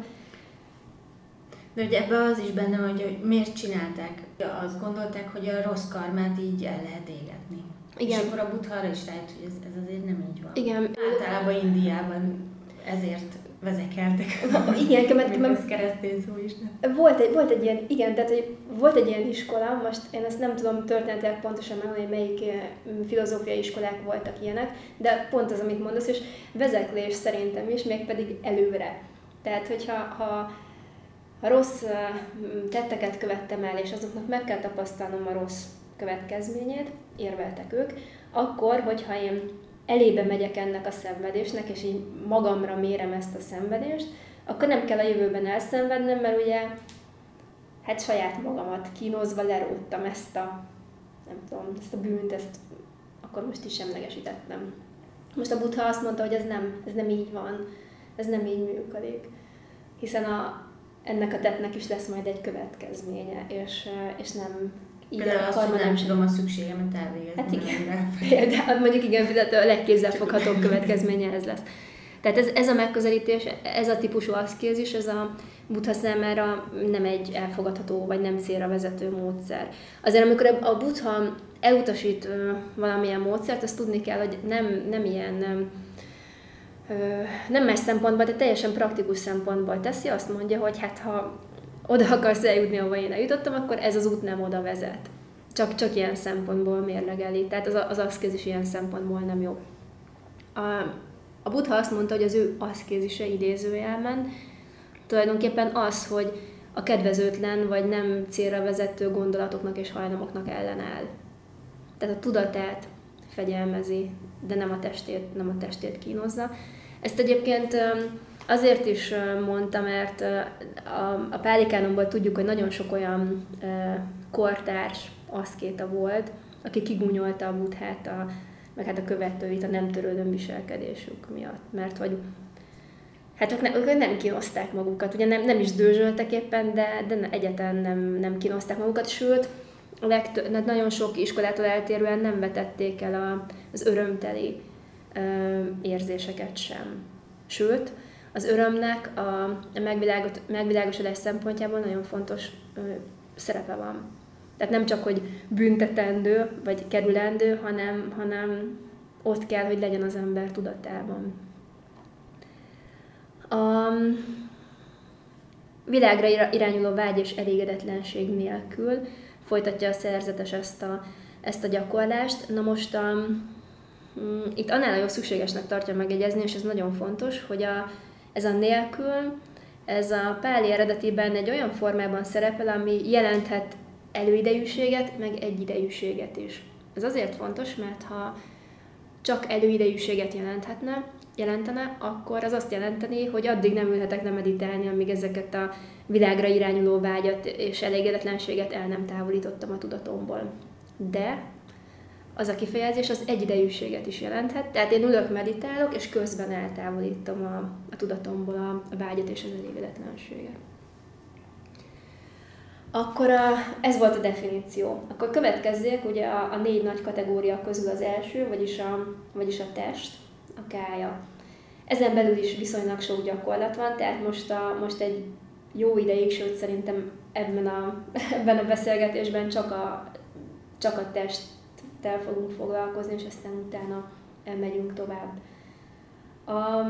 De hogy ebben az is benne van, hogy miért csinálták. Azt gondolták, hogy a rossz karmát így el lehet égetni. Igen. És akkor a buddha arra is rájött, hogy ez, ez azért nem így van. Igen. Általában Indiában ezért vezekeltek. igen, mert, mert keresztény szó is. Nem? Volt egy, volt egy ilyen, igen, tehát hogy volt egy ilyen iskola, most én ezt nem tudom történetileg pontosan megmondani, hogy melyik eh, filozófiai iskolák voltak ilyenek, de pont az, amit mondasz, és vezeklés szerintem is, mégpedig előre. Tehát, hogyha ha, ha rossz tetteket követtem el, és azoknak meg kell tapasztalnom a rossz következményét, érveltek ők, akkor, hogyha én elébe megyek ennek a szenvedésnek, és így magamra mérem ezt a szenvedést, akkor nem kell a jövőben elszenvednem, mert ugye hát saját magamat kínozva leróttam ezt a, nem tudom, ezt a bűnt, ezt akkor most is semlegesítettem. Most a Buddha azt mondta, hogy ez nem, ez nem így van, ez nem így működik. Hiszen a, ennek a tettnek is lesz majd egy következménye, és, és nem így Például azt, hogy nem tudom a szükségemet elvégezni. Hát igen. Például mondjuk igen, a legkézzelfoghatóbb következménye ez lesz. Tehát ez, ez a megközelítés, ez a típusú aszkézis, ez a buddha számára nem egy elfogadható, vagy nem célra vezető módszer. Azért amikor a buddha elutasít valamilyen módszert, azt tudni kell, hogy nem, nem ilyen nem, más szempontból, de teljesen praktikus szempontból teszi, azt mondja, hogy hát ha oda akarsz eljutni, ahova én eljutottam, akkor ez az út nem oda vezet. Csak, csak ilyen szempontból mérlegeli. Tehát az, az aszkézis ilyen szempontból nem jó. A, a Buddha azt mondta, hogy az ő aszkézise idézőjelben tulajdonképpen az, hogy a kedvezőtlen vagy nem célra vezető gondolatoknak és hajlamoknak ellenáll. Tehát a tudatát fegyelmezi, de nem a testét, nem a testét kínozza. Ezt egyébként Azért is mondta, mert a, a Pálikánomból tudjuk, hogy nagyon sok olyan kortárs aszkéta volt, aki kigúnyolta a buthát, a, meg hát a követőit a nem törődön viselkedésük miatt. Mert hogy hát ők, ne, ők nem kínozták magukat, ugye nem, nem is dőzsöltek éppen, de, de egyetlen nem, nem kínozták magukat, sőt, legtö- nagyon sok iskolától eltérően nem vetették el a, az örömteli érzéseket sem. Sőt, az örömnek a megvilágosodás szempontjából nagyon fontos szerepe van. Tehát nem csak, hogy büntetendő, vagy kerülendő, hanem, hanem ott kell, hogy legyen az ember tudatában. A világra irányuló vágy és elégedetlenség nélkül folytatja a szerzetes ezt a, ezt a gyakorlást. Na most a, itt annál nagyon szükségesnek tartja megegyezni, és ez nagyon fontos, hogy a, ez a nélkül, ez a páli eredetiben egy olyan formában szerepel, ami jelenthet előidejűséget, meg egyidejűséget is. Ez azért fontos, mert ha csak előidejűséget jelenthetne, jelentene, akkor az azt jelenteni, hogy addig nem ülhetek le meditálni, amíg ezeket a világra irányuló vágyat és elégedetlenséget el nem távolítottam a tudatomból. De az a kifejezés az egyidejűséget is jelenthet, tehát én ülök, meditálok, és közben eltávolítom a, a tudatomból a, a vágyat és az elégedetlenséget. Akkor a, ez volt a definíció. Akkor következzék ugye a, a négy nagy kategória közül az első, vagyis a, vagyis a test, a kája. Ezen belül is viszonylag sok gyakorlat van, tehát most, a, most egy jó ideig, sőt szerintem ebben a, ebben a beszélgetésben csak a, csak a test testtel fogunk foglalkozni, és aztán utána megyünk tovább. A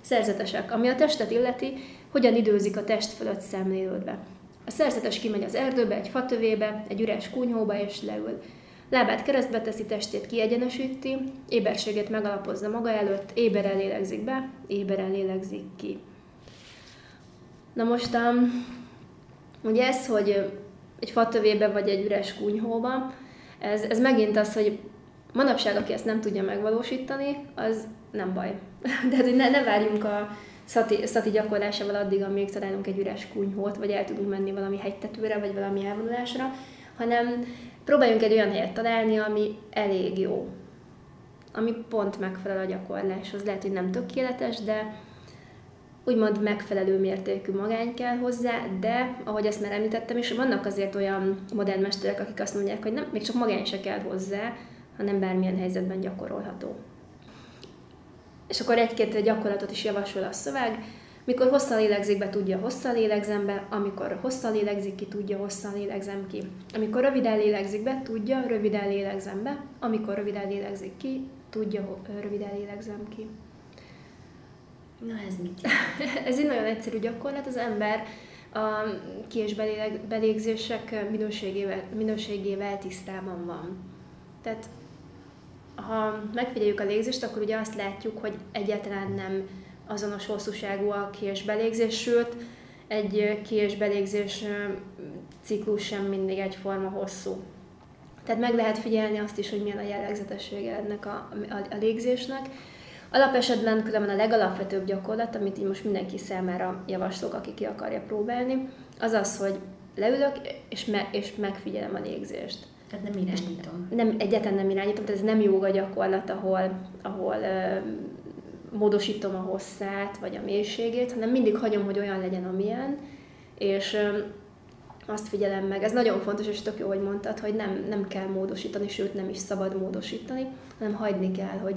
szerzetesek. Ami a testet illeti, hogyan időzik a test fölött szemlélődve. A szerzetes kimegy az erdőbe, egy fatövébe, egy üres kunyhóba, és leül. Lábát keresztbe teszi, testét kiegyenesíti, éberséget megalapozza maga előtt, éberen lélegzik be, éberen lélegzik ki. Na most, um, ugye ez, hogy egy fatövébe vagy egy üres kunyhóba, ez, ez megint az, hogy manapság, aki ezt nem tudja megvalósítani, az nem baj. De hogy ne, ne várjunk a szati, szati gyakorlásával addig, amíg találunk egy üres kunyhót, vagy el tudunk menni valami hegytetőre, vagy valami elvonulásra, hanem próbáljunk egy olyan helyet találni, ami elég jó, ami pont megfelel a gyakorláshoz. Lehet, hogy nem tökéletes, de úgymond megfelelő mértékű magány kell hozzá, de ahogy ezt már említettem is, vannak azért olyan modern mesterek, akik azt mondják, hogy nem, még csak magány se kell hozzá, hanem bármilyen helyzetben gyakorolható. És akkor egy-két gyakorlatot is javasol a szöveg, mikor hosszan lélegzik be, tudja hosszan lélegzem be, amikor hosszan lélegzik ki, tudja hosszan lélegzem ki. Amikor röviden lélegzik be, tudja, röviden lélegzem be, amikor röviden lélegzik ki, tudja, röviden lélegzem ki. Na ez mit Ez egy nagyon egyszerű gyakorlat, az ember a ki- és belégzések minőségével, minőségével tisztában van. Tehát ha megfigyeljük a légzést, akkor ugye azt látjuk, hogy egyáltalán nem azonos hosszúságú a ki- és belégzés, sőt, egy ki- és belégzés ciklus sem mindig egyforma hosszú. Tehát meg lehet figyelni azt is, hogy milyen a jellegzetessége ennek a, a, a légzésnek. Alapesetben különben a legalapvetőbb gyakorlat, amit így most mindenki számára javaslok, aki ki akarja próbálni, az az, hogy leülök és, me, és megfigyelem a légzést. Tehát nem irányítom. Nem, egyáltalán nem irányítom, tehát ez nem joga gyakorlat, ahol, ahol ö, módosítom a hosszát, vagy a mélységét, hanem mindig hagyom, hogy olyan legyen, amilyen, és ö, azt figyelem meg. Ez nagyon fontos, és tök jó, hogy mondtad, hogy nem, nem kell módosítani, sőt nem is szabad módosítani, hanem hagyni kell, hogy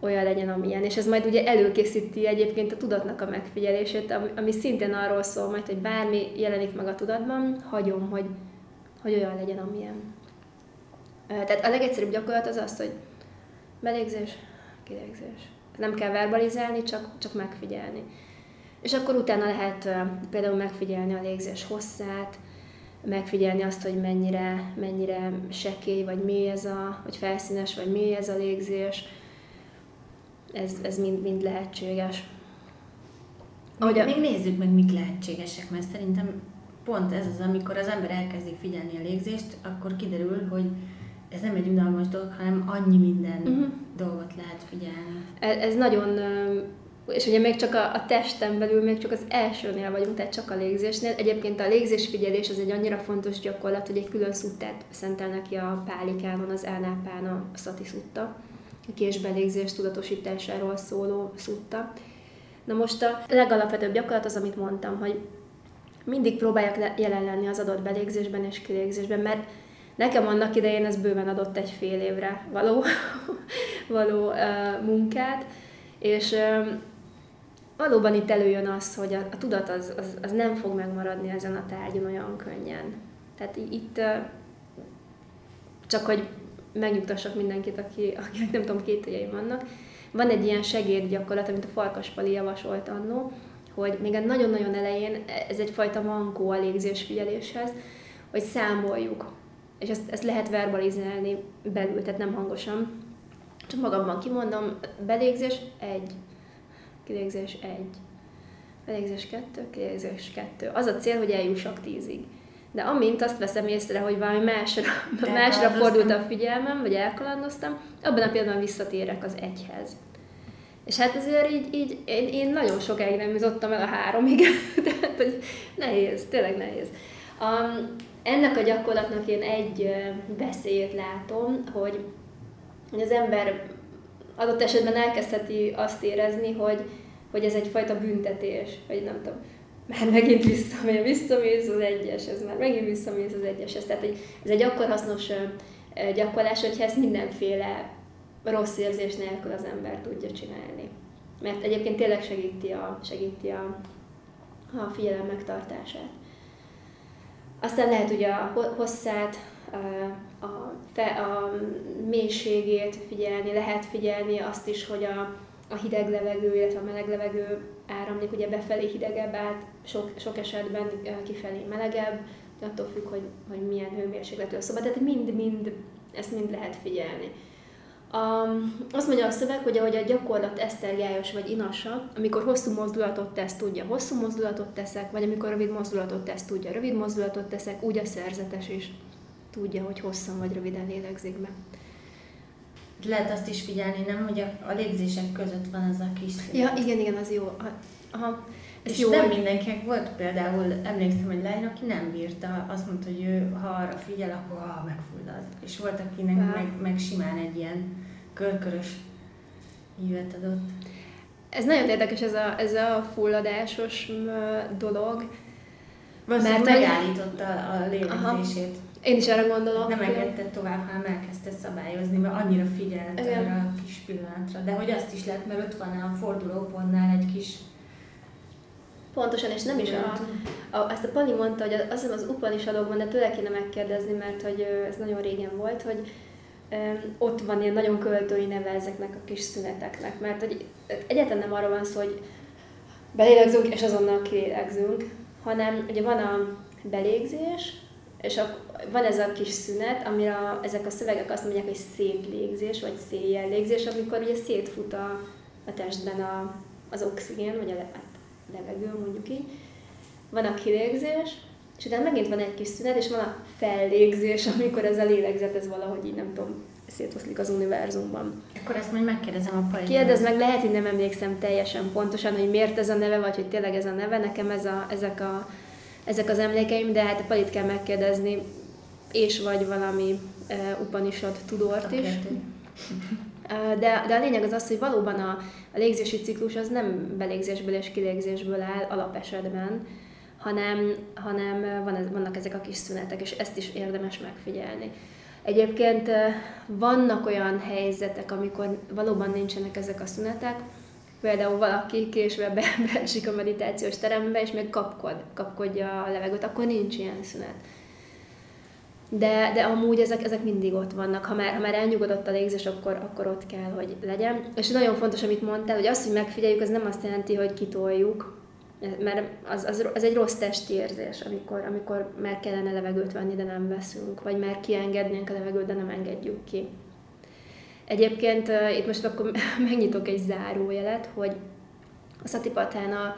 olyan legyen, amilyen. És ez majd ugye előkészíti egyébként a tudatnak a megfigyelését, ami, szintén arról szól majd, hogy bármi jelenik meg a tudatban, hagyom, hogy, hogy olyan legyen, amilyen. Tehát a legegyszerűbb gyakorlat az az, hogy belégzés, kilégzés. Nem kell verbalizálni, csak, csak megfigyelni. És akkor utána lehet például megfigyelni a légzés hosszát, megfigyelni azt, hogy mennyire, mennyire sekély, vagy mély ez a, vagy felszínes, vagy mély ez a légzés. Ez, ez mind, mind lehetséges. Még, még nézzük meg, mik lehetségesek, mert szerintem pont ez az, amikor az ember elkezdi figyelni a légzést, akkor kiderül, hogy ez nem egy unalmas dolog, hanem annyi minden uh-huh. dolgot lehet figyelni. Ez, ez nagyon, és ugye még csak a, a testen belül, még csak az elsőnél vagyunk, tehát csak a légzésnél. Egyébként a légzésfigyelés az egy annyira fontos gyakorlat, hogy egy külön szuttát szentelnek ki a pálikánon, az elnápán a szati szutta, a késbelégzés tudatosításáról szóló szutta. Na most a legalapvetőbb gyakorlat az, amit mondtam, hogy mindig próbáljak jelen lenni az adott belégzésben és kilégzésben, mert Nekem annak idején ez bőven adott egy fél évre való, való uh, munkát, és uh, valóban itt előjön az, hogy a, a tudat az, az, az nem fog megmaradni ezen a tárgyon olyan könnyen. Tehát itt uh, csak hogy megnyugtassak mindenkit, aki, akinek nem tudom, két vannak, van egy ilyen segédgyakorlat, amit a Farkaspali javasolt annó, hogy még a nagyon-nagyon elején ez egyfajta mankó a légzésfigyeléshez, hogy számoljuk és ezt, ezt lehet verbalizálni belül, tehát nem hangosan. Csak magamban kimondom, belégzés egy, kilégzés egy, belégzés kettő, kilégzés kettő. Az a cél, hogy eljussak tízig. De amint azt veszem észre, hogy valami másra, másra fordult a figyelmem, vagy elkalandoztam, abban a pillanatban visszatérek az egyhez. És hát azért így, így én, én nagyon sokáig nem jutottam el a háromig, tehát hogy nehéz, tényleg nehéz. Um, ennek a gyakorlatnak én egy veszélyét látom, hogy, hogy az ember adott esetben elkezdheti azt érezni, hogy, hogy ez egyfajta büntetés, vagy nem tudom, már megint visszamész, visszamész az egyes, ez már megint visszamész az egyes. Tehát hogy ez egy akkor hasznos gyakorlás, hogyha ezt mindenféle rossz érzés nélkül az ember tudja csinálni. Mert egyébként tényleg segíti a, segíti a, a figyelem megtartását. Aztán lehet ugye a hosszát, a, fe, a mélységét figyelni, lehet figyelni azt is, hogy a, a hideg levegő, illetve a meleg levegő áramlik, ugye befelé hidegebb át, sok, sok esetben kifelé melegebb, attól függ, hogy, hogy milyen hőmérsékletű a szoba. Tehát mind-mind ezt mind lehet figyelni. A, azt mondja a szöveg, hogy ahogy a gyakorlat esztergályos vagy inasa, amikor hosszú mozdulatot tesz, tudja, hosszú mozdulatot teszek, vagy amikor rövid mozdulatot tesz, tudja, rövid mozdulatot teszek, úgy a szerzetes is tudja, hogy hosszan vagy röviden lélegzik be. Lehet azt is figyelni, nem, hogy a, a légzések között van ez a kis szünet. Ja, igen, igen, az jó. Aha, ez és jó, nem mindenkinek volt például, emlékszem, hogy lány, aki nem bírta, azt mondta, hogy ő, ha arra figyel, akkor ah, megfullad. És volt, akinek meg, meg simán egy ilyen körkörös ívet adott. Ez nagyon érdekes, ez a, ez a fulladásos dolog. Mert megállította a lélegzését. Én is erre gondolok. Nem engedte tovább, hanem elkezdte szabályozni, mert annyira figyelt Igen. arra a kis pillanatra. De hogy azt is lehet, mert ott van a fordulópontnál egy kis Pontosan, és nem is a, a, ezt a Pani mondta, hogy az az, az Upanishadokban, de tőle kéne megkérdezni, mert hogy ez nagyon régen volt, hogy um, ott van ilyen nagyon költői neve ezeknek a kis szüneteknek, mert hogy egyáltalán nem arról van szó, hogy belélegzünk és azonnal kilélegzünk, hanem ugye van a belégzés, és a, van ez a kis szünet, amire a, ezek a szövegek azt mondják, hogy szétlégzés, vagy széjjellégzés, amikor ugye szétfut a, a testben a, az oxigén, vagy a, levegő, mondjuk így. Van a kilégzés, és utána megint van egy kis szünet, és van a fellégzés, amikor ez a lélegzet, ez valahogy így nem tudom, szétoszlik az univerzumban. Akkor ezt majd megkérdezem a paját. Kérdez meg, lehet, hogy nem emlékszem teljesen pontosan, hogy miért ez a neve, vagy hogy tényleg ez a neve. Nekem ez a, ezek, a, ezek az emlékeim, de hát a palit kell megkérdezni, és vagy valami uh, Upanishad tudort is. De, de a lényeg az az, hogy valóban a, a légzési ciklus az nem belégzésből és kilégzésből áll alapesetben, hanem, hanem van, vannak ezek a kis szünetek, és ezt is érdemes megfigyelni. Egyébként vannak olyan helyzetek, amikor valóban nincsenek ezek a szünetek, például valaki késve be, beesik a meditációs terembe, és még kapkod, kapkodja a levegőt, akkor nincs ilyen szünet de, de amúgy ezek, ezek mindig ott vannak. Ha már, ha már elnyugodott a légzés, akkor, akkor ott kell, hogy legyen. És nagyon fontos, amit mondtál, hogy azt, hogy megfigyeljük, az nem azt jelenti, hogy kitoljuk, mert az, az, az egy rossz testi érzés, amikor, amikor már kellene levegőt venni, de nem veszünk, vagy már kiengednénk a levegőt, de nem engedjük ki. Egyébként itt most akkor megnyitok egy zárójelet, hogy a Szatipatána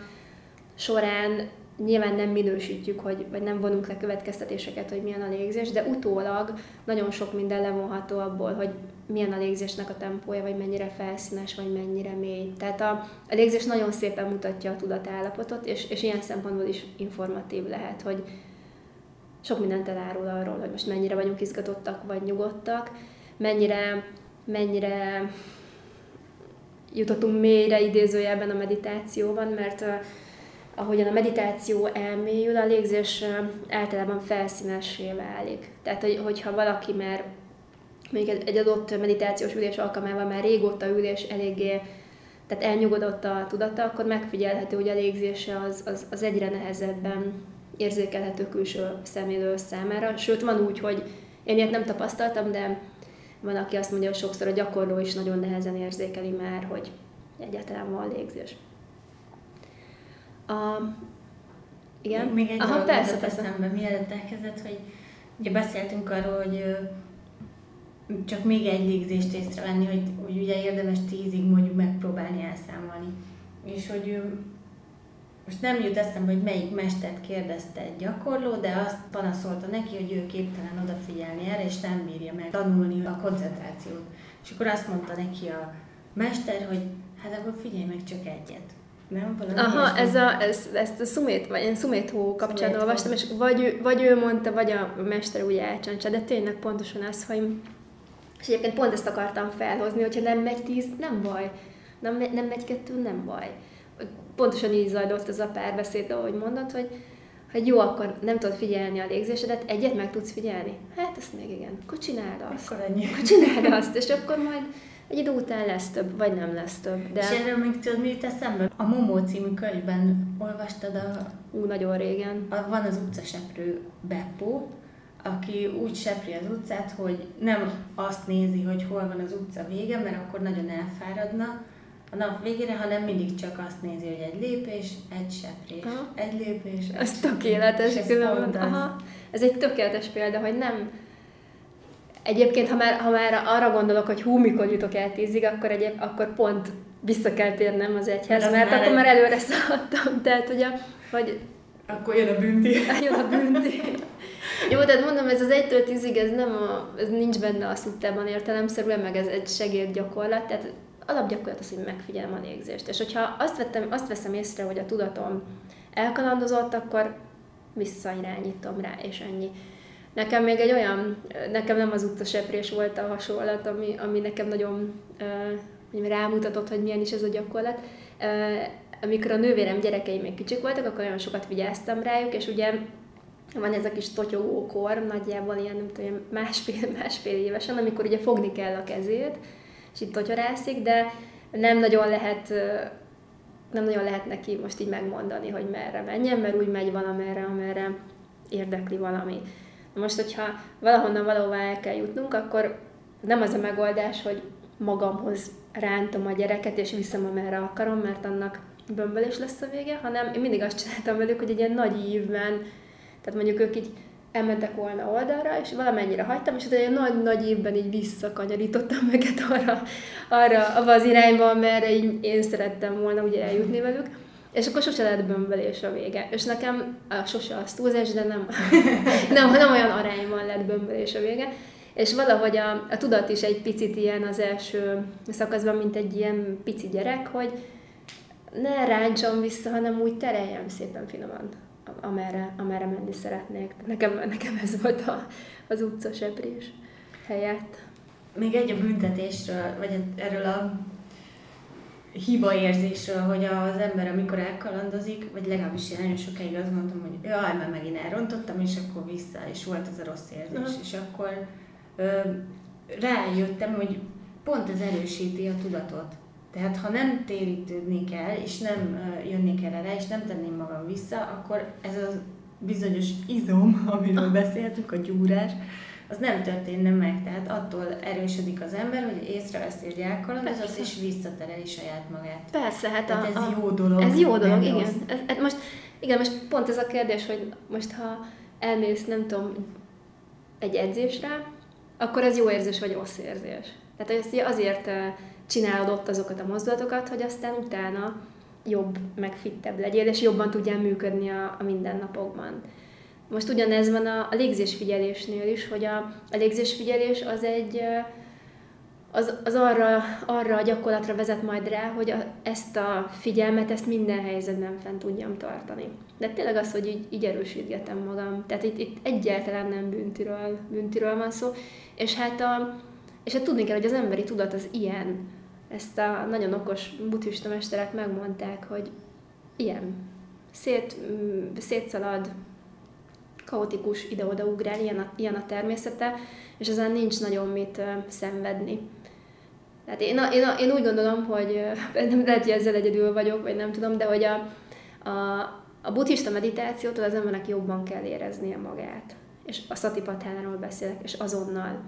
során nyilván nem minősítjük, hogy, vagy nem vonunk le következtetéseket, hogy milyen a légzés, de utólag nagyon sok minden levonható abból, hogy milyen a légzésnek a tempója, vagy mennyire felszínes, vagy mennyire mély. Tehát a, a légzés nagyon szépen mutatja a tudatállapotot, és, és ilyen szempontból is informatív lehet, hogy sok mindent elárul arról, hogy most mennyire vagyunk izgatottak, vagy nyugodtak, mennyire, mennyire jutottunk mélyre idézőjelben a meditációban, mert ahogyan a meditáció elmélyül, a légzés általában felszínessé válik. Tehát, hogyha valaki már még egy adott meditációs ülés alkalmával már régóta ül, és eléggé tehát elnyugodott a tudata, akkor megfigyelhető, hogy a légzése az, az, az egyre nehezebben érzékelhető külső szemlélő számára. Sőt, van úgy, hogy én ilyet nem tapasztaltam, de van, aki azt mondja, hogy sokszor a gyakorló is nagyon nehezen érzékeli már, hogy egyáltalán van légzés. A, igen? Még, még egy Aha, persze, persze. eszembe, mielőtt elkezdett, hogy ugye beszéltünk arról, hogy csak még egy légzést észrevenni, hogy, hogy ugye érdemes tízig mondjuk megpróbálni elszámolni. És hogy most nem jut eszembe, hogy melyik mestert kérdezte egy gyakorló, de azt panaszolta neki, hogy ő képtelen odafigyelni erre, és nem bírja meg tanulni a koncentrációt. És akkor azt mondta neki a mester, hogy hát akkor figyelj meg csak egyet. Nem? Aha, ez a, ez, ezt a szumét, vagy én szuméthó kapcsán olvastam, és vagy ő, vagy ő mondta, vagy a mester úgy elcsáncsa, de tényleg pontosan ez, hogy és egyébként pont ezt akartam felhozni, hogyha nem megy tíz, nem baj. Nem, nem megy kettő, nem baj. Pontosan így zajlott ez a párbeszéd, ahogy mondod, hogy hogy jó, akkor nem tudod figyelni a légzésedet, egyet meg tudsz figyelni? Hát ezt még igen. Akkor csináld azt. Akkor ennyi. Akkor csináld azt, és akkor majd egy idő után lesz több, vagy nem lesz több. De... És erről még tudod, mi jut eszembe? A Momó című könyvben olvastad a... Ú, nagyon régen. A, van az utcaseprő Beppo, aki úgy sepri az utcát, hogy nem azt nézi, hogy hol van az utca vége, mert akkor nagyon elfáradna a nap végére, hanem mindig csak azt nézi, hogy egy lépés, egy seprés, Aha. egy lépés. Egy ez tökéletes különben. Aha. Ez egy tökéletes példa, hogy nem Egyébként, ha már, ha már arra gondolok, hogy hú, mikor jutok el tízig, akkor, egyéb, akkor pont vissza kell térnem az egyhez, Mert az mert már akkor egy- már előre szaladtam. Tehát, ugye, hogy Akkor jön a bünti. jön a bünti. Jó, tehát mondom, ez az 1-től 10-ig, ez, nem a, ez nincs benne a szuttában értelemszerűen, meg ez egy segédgyakorlat, tehát alapgyakorlat az, hogy megfigyelem a légzést. És hogyha azt, vettem, azt veszem észre, hogy a tudatom elkalandozott, akkor visszairányítom rá, és ennyi. Nekem még egy olyan, nekem nem az utcaseprés volt a hasonlat, ami, ami nekem nagyon uh, rámutatott, hogy milyen is ez a gyakorlat. Uh, amikor a nővérem gyerekei még kicsik voltak, akkor nagyon sokat vigyáztam rájuk, és ugye van ez a kis totyogókor, nagyjából ilyen, nem tudom, másfél, másfél évesen, amikor ugye fogni kell a kezét, itt totyorászik, de nem nagyon lehet nem nagyon lehet neki most így megmondani, hogy merre menjen, mert úgy megy valamerre, amerre érdekli valami. Na most, hogyha valahonnan valahová el kell jutnunk, akkor nem az a megoldás, hogy magamhoz rántom a gyereket, és viszem, amerre akarom, mert annak bömbölés lesz a vége, hanem én mindig azt csináltam velük, hogy egy ilyen nagy ívben, tehát mondjuk ők így elmentek volna oldalra, és valamennyire hagytam, és utána egy nagy-nagy évben így visszakanyarítottam őket arra, arra abba az irányba, merre így én szerettem volna ugye eljutni velük. És akkor sose lett bömbölés a vége. És nekem a, sose az túlzás, de nem, nem, nem olyan arányban lett bömbölés a vége. És valahogy a, a tudat is egy picit ilyen az első szakaszban, mint egy ilyen pici gyerek, hogy ne ráncsom vissza, hanem úgy tereljem szépen finoman amerre, amerre menni szeretnék. Nekem, nekem ez volt a, az utcaseprés helyett. Még egy a büntetésről, vagy erről a hiba érzésről, hogy az ember, amikor elkalandozik, vagy legalábbis én nagyon sokáig azt mondtam, hogy jaj, már megint elrontottam, és akkor vissza, és volt ez a rossz érzés. Aha. És akkor ö, rájöttem, hogy pont ez erősíti a tudatot. Tehát ha nem térítődni kell, és nem ö, jönni kell erre, és nem tenném magam vissza, akkor ez a bizonyos izom, amiről beszéltük, a gyúrás, az nem történne meg. Tehát attól erősödik az ember, hogy észreveszi, elkalandozott, Persze. és visszatereli saját magát. Persze, hát Tehát a, ez a, jó dolog. Ez jó dolog, igen. rossz. Ez, ez most, igen, most pont ez a kérdés, hogy most ha elmész, nem tudom, egy edzésre, akkor ez jó érzés vagy rossz érzés. Tehát azért csinálod ott azokat a mozdulatokat, hogy aztán utána jobb, meg fittebb legyél, és jobban tudjál működni a, a mindennapokban. Most ugyanez van a, a légzésfigyelésnél is, hogy a, a légzésfigyelés az egy az, az arra, arra a gyakorlatra vezet majd rá, hogy a, ezt a figyelmet, ezt minden helyzetben fent tudjam tartani. De tényleg az, hogy így, így erősítgetem magam. Tehát itt, itt egyáltalán nem büntiről, büntiről van szó. És hát, a, és hát tudni kell, hogy az emberi tudat az ilyen. Ezt a nagyon okos buddhista mesterek megmondták, hogy ilyen. Szét, mm, szétszalad, kaotikus ide-oda ugrál, ilyen a, ilyen a természete, és ezen nincs nagyon mit szenvedni. Tehát én, én, én úgy gondolom, hogy nem lehet, hogy ezzel egyedül vagyok, vagy nem tudom, de hogy a, a, a buddhista meditációtól az embernek jobban kell éreznie magát. És a szatipatánáról beszélek, és azonnal.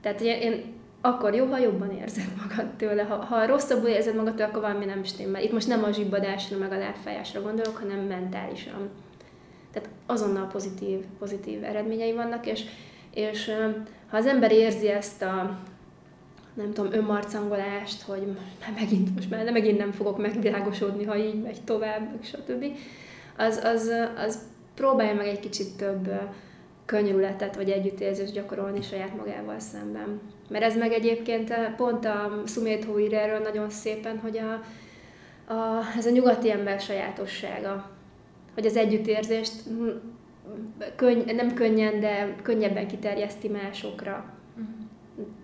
Tehát én akkor jó, ha jobban érzed magad tőle. Ha, ha rosszabbul érzed magad tőle, akkor valami nem stimmel. Itt most nem a zsibbadásra, meg a lábfájásra gondolok, hanem mentálisan. Tehát azonnal pozitív, pozitív eredményei vannak, és, és ha az ember érzi ezt a nem tudom, önmarcangolást, hogy már megint, most már megint nem fogok megvilágosodni, ha így megy tovább, stb. Az, az, az próbálja meg egy kicsit több ö, könnyűletet vagy együttérzést gyakorolni saját magával szemben. Mert ez meg egyébként ö, pont a Sumétho ír erről nagyon szépen, hogy a, a, ez a nyugati ember sajátossága, hogy az együttérzést mm, könny, nem könnyen, de könnyebben kiterjeszti másokra,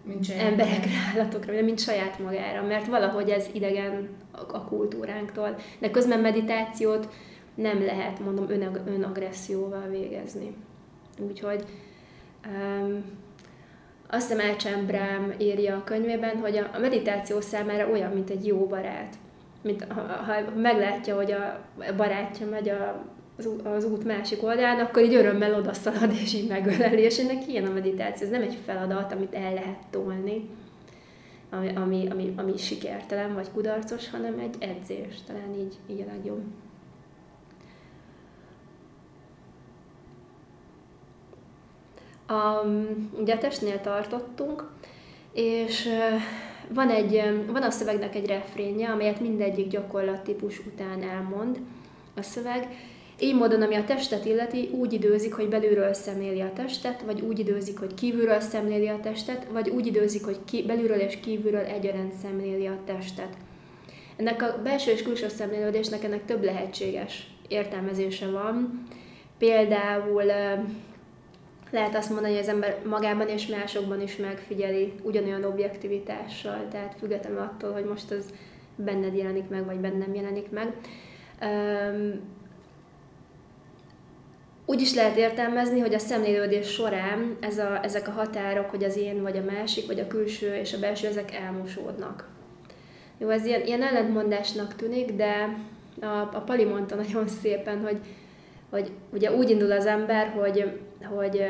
Mint saját emberekre, állatokra, mint saját magára, mert valahogy ez idegen a, a kultúránktól. De közben meditációt nem lehet, mondom, önag, önagresszióval végezni. Úgyhogy um, azt hiszem Elcsán Brám írja a könyvében, hogy a, meditáció számára olyan, mint egy jó barát. Mint ha, ha meglátja, hogy a barátja megy a, az, az út másik oldalán, akkor így örömmel odaszalad, és így megöleli. És ennek ilyen a meditáció. Ez nem egy feladat, amit el lehet tolni, ami, ami, ami, ami sikertelen vagy kudarcos, hanem egy edzés. Talán így, így a legjobb. A, ugye a testnél tartottunk, és van, egy, van a szövegnek egy refrénje, amelyet mindegyik gyakorlattípus után elmond a szöveg. Így módon, ami a testet illeti, úgy időzik, hogy belülről szemléli a testet, vagy úgy időzik, hogy kívülről szemléli a testet, vagy úgy időzik, hogy ki, belülről és kívülről egyaránt szemléli a testet. Ennek a belső és külső szemlélődésnek ennek több lehetséges értelmezése van. Például lehet azt mondani, hogy az ember magában és másokban is megfigyeli ugyanolyan objektivitással, tehát függetlenül attól, hogy most az benned jelenik meg, vagy bennem jelenik meg. Úgy is lehet értelmezni, hogy a szemlélődés során ez a, ezek a határok, hogy az én, vagy a másik, vagy a külső és a belső, ezek elmosódnak. Jó, ez ilyen, ilyen ellentmondásnak tűnik, de a, a Pali mondta nagyon szépen, hogy, hogy ugye úgy indul az ember, hogy, hogy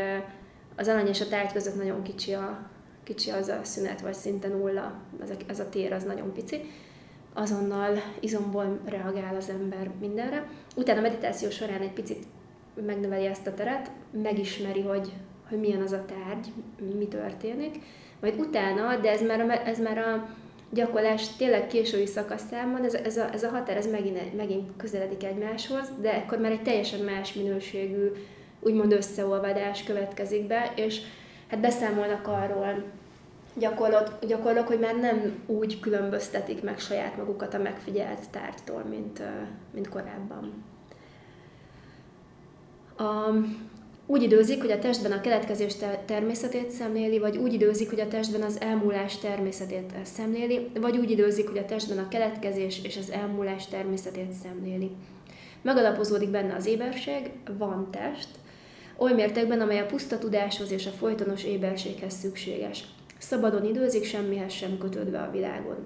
az alany és a tárgy között nagyon kicsi, a, kicsi az a szünet, vagy szinte nulla, ez a, ez a tér az nagyon pici. Azonnal izomból reagál az ember mindenre. Utána a meditáció során egy picit megnöveli ezt a teret, megismeri, hogy, hogy milyen az a tárgy, mi történik, majd utána, de ez már a, ez már a gyakorlás tényleg késői szakaszában, ez, ez, a, ez a határ ez megint, megint közeledik egymáshoz, de akkor már egy teljesen más minőségű, úgymond összeolvadás következik be, és hát beszámolnak arról, gyakorlok, gyakorlok, hogy már nem úgy különböztetik meg saját magukat a megfigyelt tárgytól, mint, mint korábban. A, úgy időzik, hogy a testben a keletkezés természetét szemléli, vagy úgy időzik, hogy a testben az elmúlás természetét szemléli, vagy úgy időzik, hogy a testben a keletkezés és az elmúlás természetét szemléli. Megalapozódik benne az éberség, van test, oly mértékben, amely a puszta tudáshoz és a folytonos éberséghez szükséges. Szabadon időzik, semmihez sem kötődve a világon.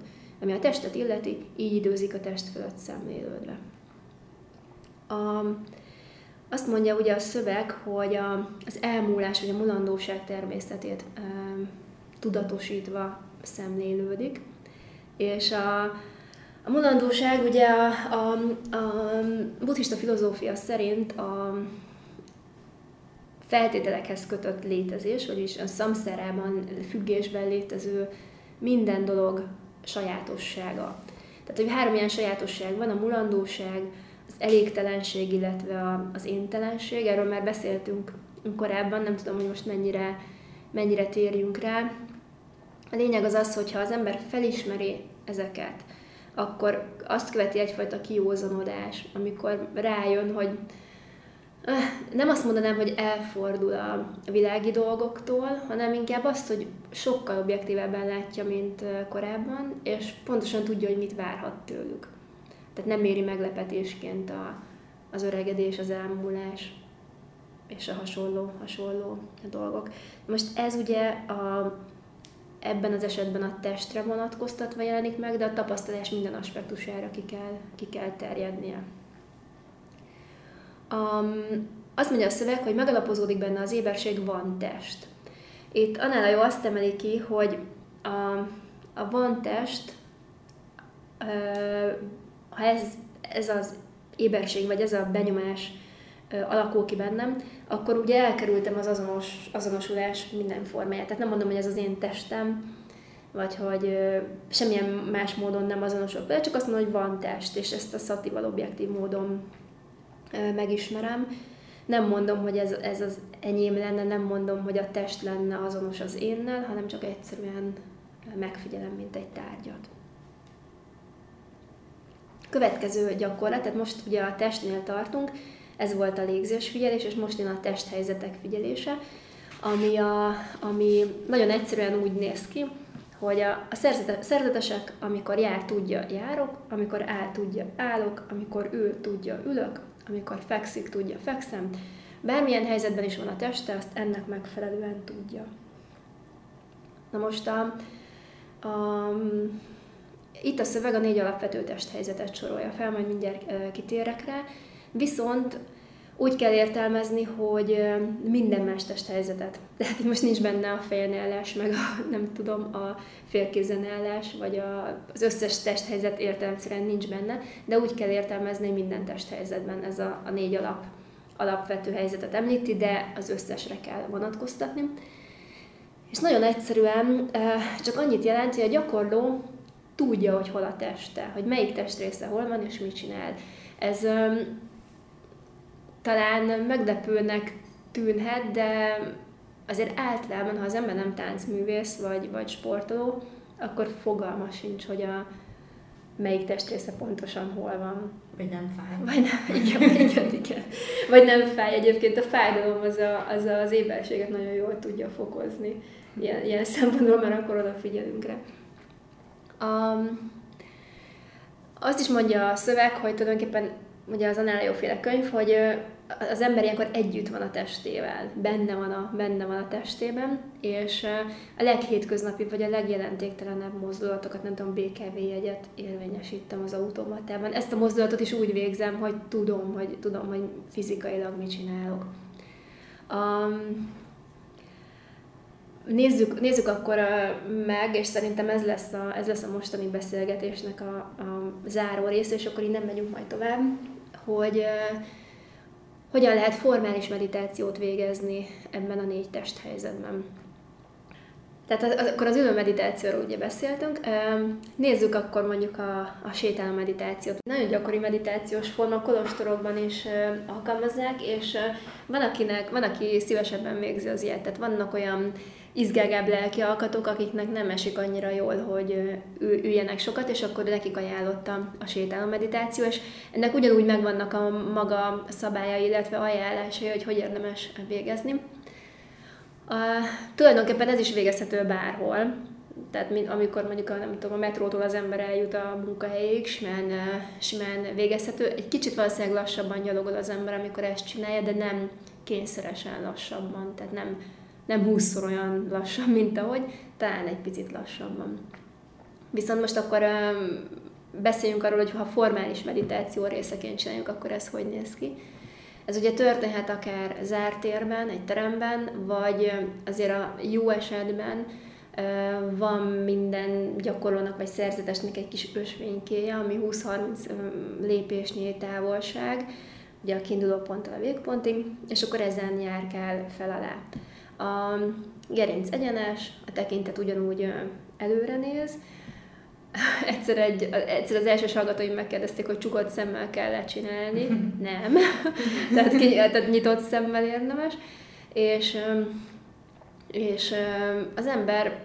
Ami a testet illeti, így időzik a test fölött szemlélődve. A, azt mondja ugye a szöveg, hogy a, az elmúlás vagy a mulandóság természetét e, tudatosítva szemlélődik, és a, a mulandóság ugye a, a, a buddhista filozófia szerint a feltételekhez kötött létezés, vagyis a szamszerában függésben létező minden dolog sajátossága. Tehát, hogy három ilyen sajátosság van, a mulandóság, elégtelenség, illetve a, az éntelenség. Erről már beszéltünk korábban, nem tudom, hogy most mennyire, mennyire térjünk rá. A lényeg az az, hogy ha az ember felismeri ezeket, akkor azt követi egyfajta kiózanodás, amikor rájön, hogy nem azt mondanám, hogy elfordul a világi dolgoktól, hanem inkább azt, hogy sokkal objektívebben látja, mint korábban, és pontosan tudja, hogy mit várhat tőlük. Tehát nem éri meglepetésként a, az öregedés, az elmúlás és a hasonló, hasonló dolgok. Most ez ugye a, ebben az esetben a testre vonatkoztatva jelenik meg, de a tapasztalás minden aspektusára ki kell, ki kell terjednie. Um, azt mondja a szöveg, hogy megalapozódik benne az éberség van test. Itt annál jó azt emeli ki, hogy a, a van test, ha ez, ez az éberség, vagy ez a benyomás alakul ki bennem, akkor ugye elkerültem az azonos, azonosulás minden formáját. Tehát nem mondom, hogy ez az én testem, vagy hogy semmilyen más módon nem azonosulok vele, csak azt mondom, hogy van test, és ezt a szatival objektív módon megismerem. Nem mondom, hogy ez, ez az enyém lenne, nem mondom, hogy a test lenne azonos az énnel, hanem csak egyszerűen megfigyelem, mint egy tárgyat. Következő gyakorlat, tehát most ugye a testnél tartunk, ez volt a légzésfigyelés, és most jön a testhelyzetek figyelése, ami, a, ami nagyon egyszerűen úgy néz ki, hogy a, a szerzetesek, amikor jár, tudja, járok, amikor áll, tudja, állok, amikor ül, tudja, ülök, amikor fekszik, tudja, fekszem. Bármilyen helyzetben is van a teste, azt ennek megfelelően tudja. Na most a, a, itt a szöveg a négy alapvető testhelyzetet sorolja fel, majd mindjárt kitérek rá. Viszont úgy kell értelmezni, hogy minden más testhelyzetet. Tehát most nincs benne a fejneállás, meg a, nem tudom, a félkézenállás, vagy a, az összes testhelyzet értelemszerűen nincs benne, de úgy kell értelmezni minden testhelyzetben ez a, a négy alap, alapvető helyzetet említi, de az összesre kell vonatkoztatni. És nagyon egyszerűen csak annyit jelent, hogy a gyakorló tudja, hogy hol a teste, hogy melyik testrésze hol van, és mit csinál. Ez um, talán meglepőnek tűnhet, de azért általában, ha az ember nem táncművész vagy, vagy sportoló, akkor fogalma sincs, hogy a melyik testrésze pontosan hol van. Vagy nem fáj. Vagy nem, igen, igen, igen. Vagy nem fáj. Egyébként a fájdalom az a, az, a, az éberséget nagyon jól tudja fokozni ilyen, ilyen szempontból, mert akkor odafigyelünk rá. Um, azt is mondja a szöveg, hogy tulajdonképpen ugye az féle könyv, hogy az ember ilyenkor együtt van a testével, benne van a, benne van a testében, és a leghétköznapi vagy a legjelentéktelenebb mozdulatokat, nem tudom, BKV jegyet érvényesítem az automatában. Ezt a mozdulatot is úgy végzem, hogy tudom, hogy, tudom, hogy fizikailag mit csinálok. Um, Nézzük, nézzük akkor meg, és szerintem ez lesz a, ez lesz a mostani beszélgetésnek a, a záró része, és akkor nem megyünk majd tovább, hogy uh, hogyan lehet formális meditációt végezni ebben a négy testhelyzetben. Tehát az, akkor az ülő meditációról ugye beszéltünk. Nézzük akkor mondjuk a, a sétáló meditációt. Nagyon gyakori meditációs forma kolostorokban is alkalmazzák, és van, akinek, van, aki szívesebben végzi az ilyet. Tehát vannak olyan izgágább lelki alkatok, akiknek nem esik annyira jól, hogy üljenek sokat, és akkor nekik ajánlottam a sétáló meditáció, és ennek ugyanúgy megvannak a maga szabályai, illetve ajánlásai, hogy hogy érdemes végezni. Uh, tulajdonképpen ez is végezhető bárhol, tehát amikor mondjuk a, nem tudom, a metrótól az ember eljut a munkahelyig, simán, simán végezhető. Egy kicsit valószínűleg lassabban gyalogol az ember, amikor ezt csinálja, de nem kényszeresen lassabban, tehát nem nem 20 olyan lassan, mint ahogy, talán egy picit lassabban. Viszont most akkor um, beszéljünk arról, hogy ha formális meditáció részeként csináljuk, akkor ez hogy néz ki. Ez ugye történhet akár zárt térben, egy teremben, vagy azért a jó esetben van minden gyakorlónak vagy szerzetesnek egy kis ösvénykéje, ami 20-30 lépésnyi távolság, ugye a kiinduló ponttal a végpontig, és akkor ezen járkál fel alá. A gerinc egyenes, a tekintet ugyanúgy előre néz. Egyszer, egy, egyszer az első hallgatóim megkérdezték, hogy csukott szemmel kell csinálni. Nem. tehát, ki, tehát nyitott szemmel érdemes. És, és az ember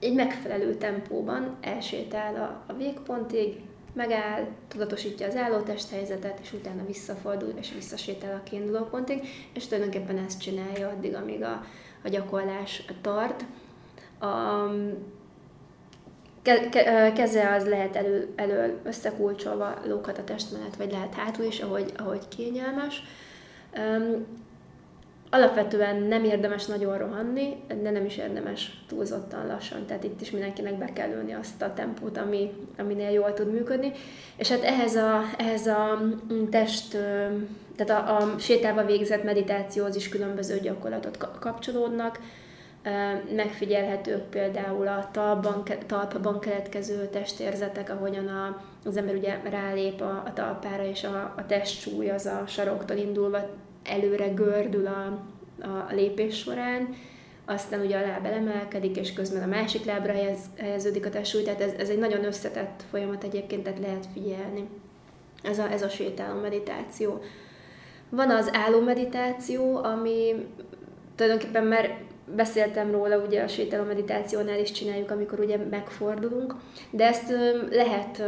egy megfelelő tempóban elsétál a, a végpontig, megáll, tudatosítja az állótest helyzetet, és utána visszafordul, és visszasétál a kiinduló pontig, és tulajdonképpen ezt csinálja addig, amíg a, a gyakorlás tart. A, ke, ke, keze az lehet elő, elől összekulcsolva, lóghat a test mellett, vagy lehet hátul is, ahogy, ahogy kényelmes. Alapvetően nem érdemes nagyon rohanni, de nem is érdemes túlzottan lassan, tehát itt is mindenkinek be kell ülni azt a tempót, ami, aminél jól tud működni. És hát ehhez a, ehhez a mm, test, tehát a, a sétálva végzett meditációhoz is különböző gyakorlatot kapcsolódnak. Megfigyelhetők például a talpban, talpban keletkező testérzetek, ahogyan a, az ember ugye rálép a, a talpára, és a, a testsúly az a saroktól indulva előre gördül a, a lépés során, aztán ugye a láb elemelkedik, és közben a másik lábra helyez, helyeződik a testsúly, tehát ez, ez egy nagyon összetett folyamat egyébként, tehát lehet figyelni. Ez a, ez a sétáló meditáció. Van az álló meditáció, ami tulajdonképpen már beszéltem róla, ugye a sétáló meditációnál is csináljuk, amikor ugye megfordulunk, de ezt lehet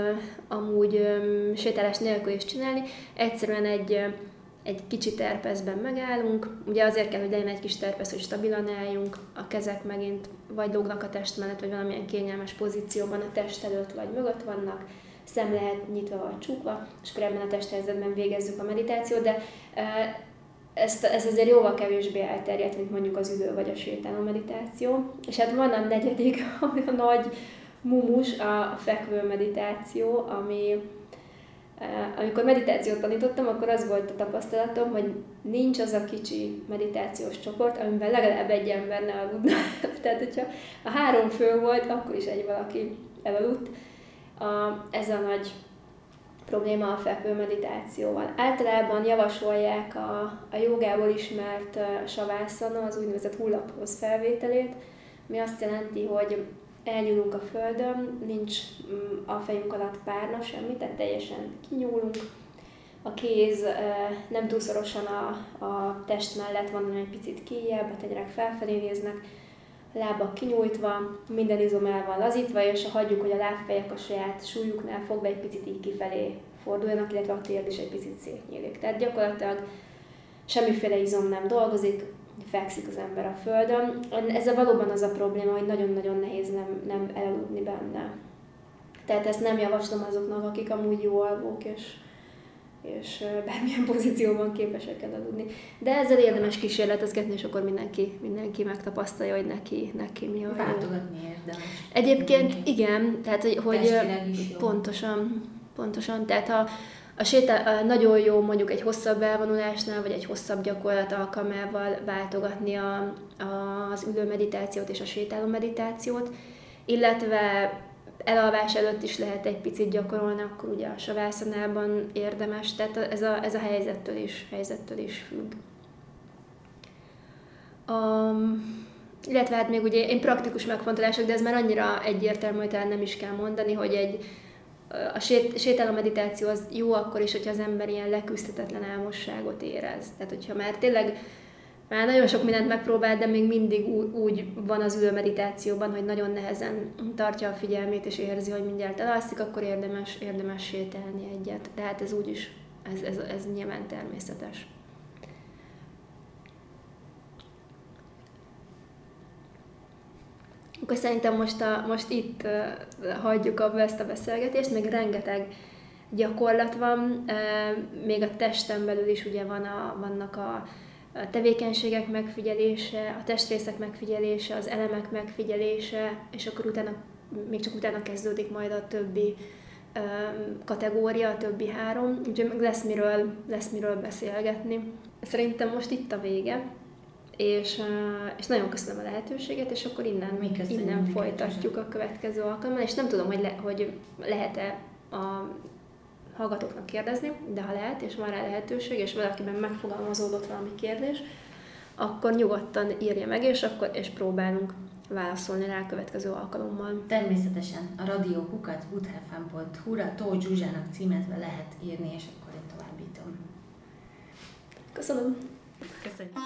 amúgy sétálás nélkül is csinálni. Egyszerűen egy egy kicsi terpezben megállunk, ugye azért kell, hogy legyen egy kis terpez, hogy stabilan álljunk, a kezek megint vagy lógnak a test mellett, vagy valamilyen kényelmes pozícióban a test előtt vagy mögött vannak, szem lehet nyitva vagy csukva, és akkor ebben a testhelyzetben végezzük a meditációt, de ezt, ez azért jóval kevésbé elterjedt, mint mondjuk az ülő vagy a sétáló meditáció. És hát van a negyedik, a nagy mumus, a fekvő meditáció, ami amikor meditációt tanítottam, akkor az volt a tapasztalatom, hogy nincs az a kicsi meditációs csoport, amiben legalább egy ember ne aludna. Tehát, hogyha a három fő volt, akkor is egy valaki elaludt. A, ez a nagy probléma a fekvő meditációval. Általában javasolják a, a jogából ismert savászana, az úgynevezett hullaphoz felvételét, ami azt jelenti, hogy elnyúlunk a földön, nincs mm, a fejünk alatt párna, semmi, tehát teljesen kinyúlunk. A kéz nem túl szorosan a, a test mellett van, hanem egy picit kijebb, a tegyerek felfelé néznek, lábak kinyújtva, minden izom el van lazítva, és hagyjuk, hogy a lábfejek a saját súlyuknál fogva egy picit így kifelé forduljanak, illetve a térd is egy picit szétnyílik. Tehát gyakorlatilag semmiféle izom nem dolgozik, fekszik az ember a földön. Ezzel valóban az a probléma, hogy nagyon-nagyon nehéz nem, nem elaludni benne. Tehát ezt nem javaslom azoknak, akik amúgy jó alvók, és, és bármilyen pozícióban képesek elaludni. De ezzel érdemes kísérletezgetni, és akkor mindenki, mindenki megtapasztalja, hogy neki, neki mi a jó. Váltogatni érdemes. Egyébként mindenki. igen, tehát hogy, hogy pontosan, pontosan, tehát ha a sétál nagyon jó mondjuk egy hosszabb elvonulásnál, vagy egy hosszabb gyakorlat alkalmával váltogatni a, a, az ülő meditációt és a sétáló meditációt, illetve elalvás előtt is lehet egy picit gyakorolni, akkor ugye a savászanában érdemes, tehát ez a, ez a helyzettől is, helyzettől is függ. Um, illetve hát még ugye én praktikus megfontolások, de ez már annyira egyértelmű, hogy nem is kell mondani, hogy egy a sét, sétáló meditáció az jó akkor is, hogyha az ember ilyen leküzdhetetlen álmosságot érez. Tehát, hogyha már tényleg már nagyon sok mindent megpróbált, de még mindig úgy van az ülő meditációban, hogy nagyon nehezen tartja a figyelmét, és érzi, hogy mindjárt elalszik, akkor érdemes, érdemes sétálni egyet. Tehát ez úgy is, ez, ez, ez nyilván természetes. Akkor szerintem most, a, most itt uh, hagyjuk abba ezt a beszélgetést, még rengeteg gyakorlat van, uh, még a testen belül is ugye van a, vannak a, a tevékenységek megfigyelése, a testrészek megfigyelése, az elemek megfigyelése, és akkor utána, még csak utána kezdődik majd a többi kategória, a többi három, úgyhogy lesz miről, lesz miről beszélgetni. Szerintem most itt a vége és, és nagyon köszönöm a lehetőséget, és akkor innen, Mi innen folytatjuk a következő alkalommal, és nem tudom, hogy, le, hogy lehet-e a hallgatóknak kérdezni, de ha lehet, és van rá lehetőség, és valakiben megfogalmazódott valami kérdés, akkor nyugodtan írja meg, és akkor és próbálunk válaszolni rá a következő alkalommal. Természetesen a radiokukat buthfm.hu-ra Tóth Zsuzsának címezve lehet írni, és akkor én továbbítom. Köszönöm. Köszönjük!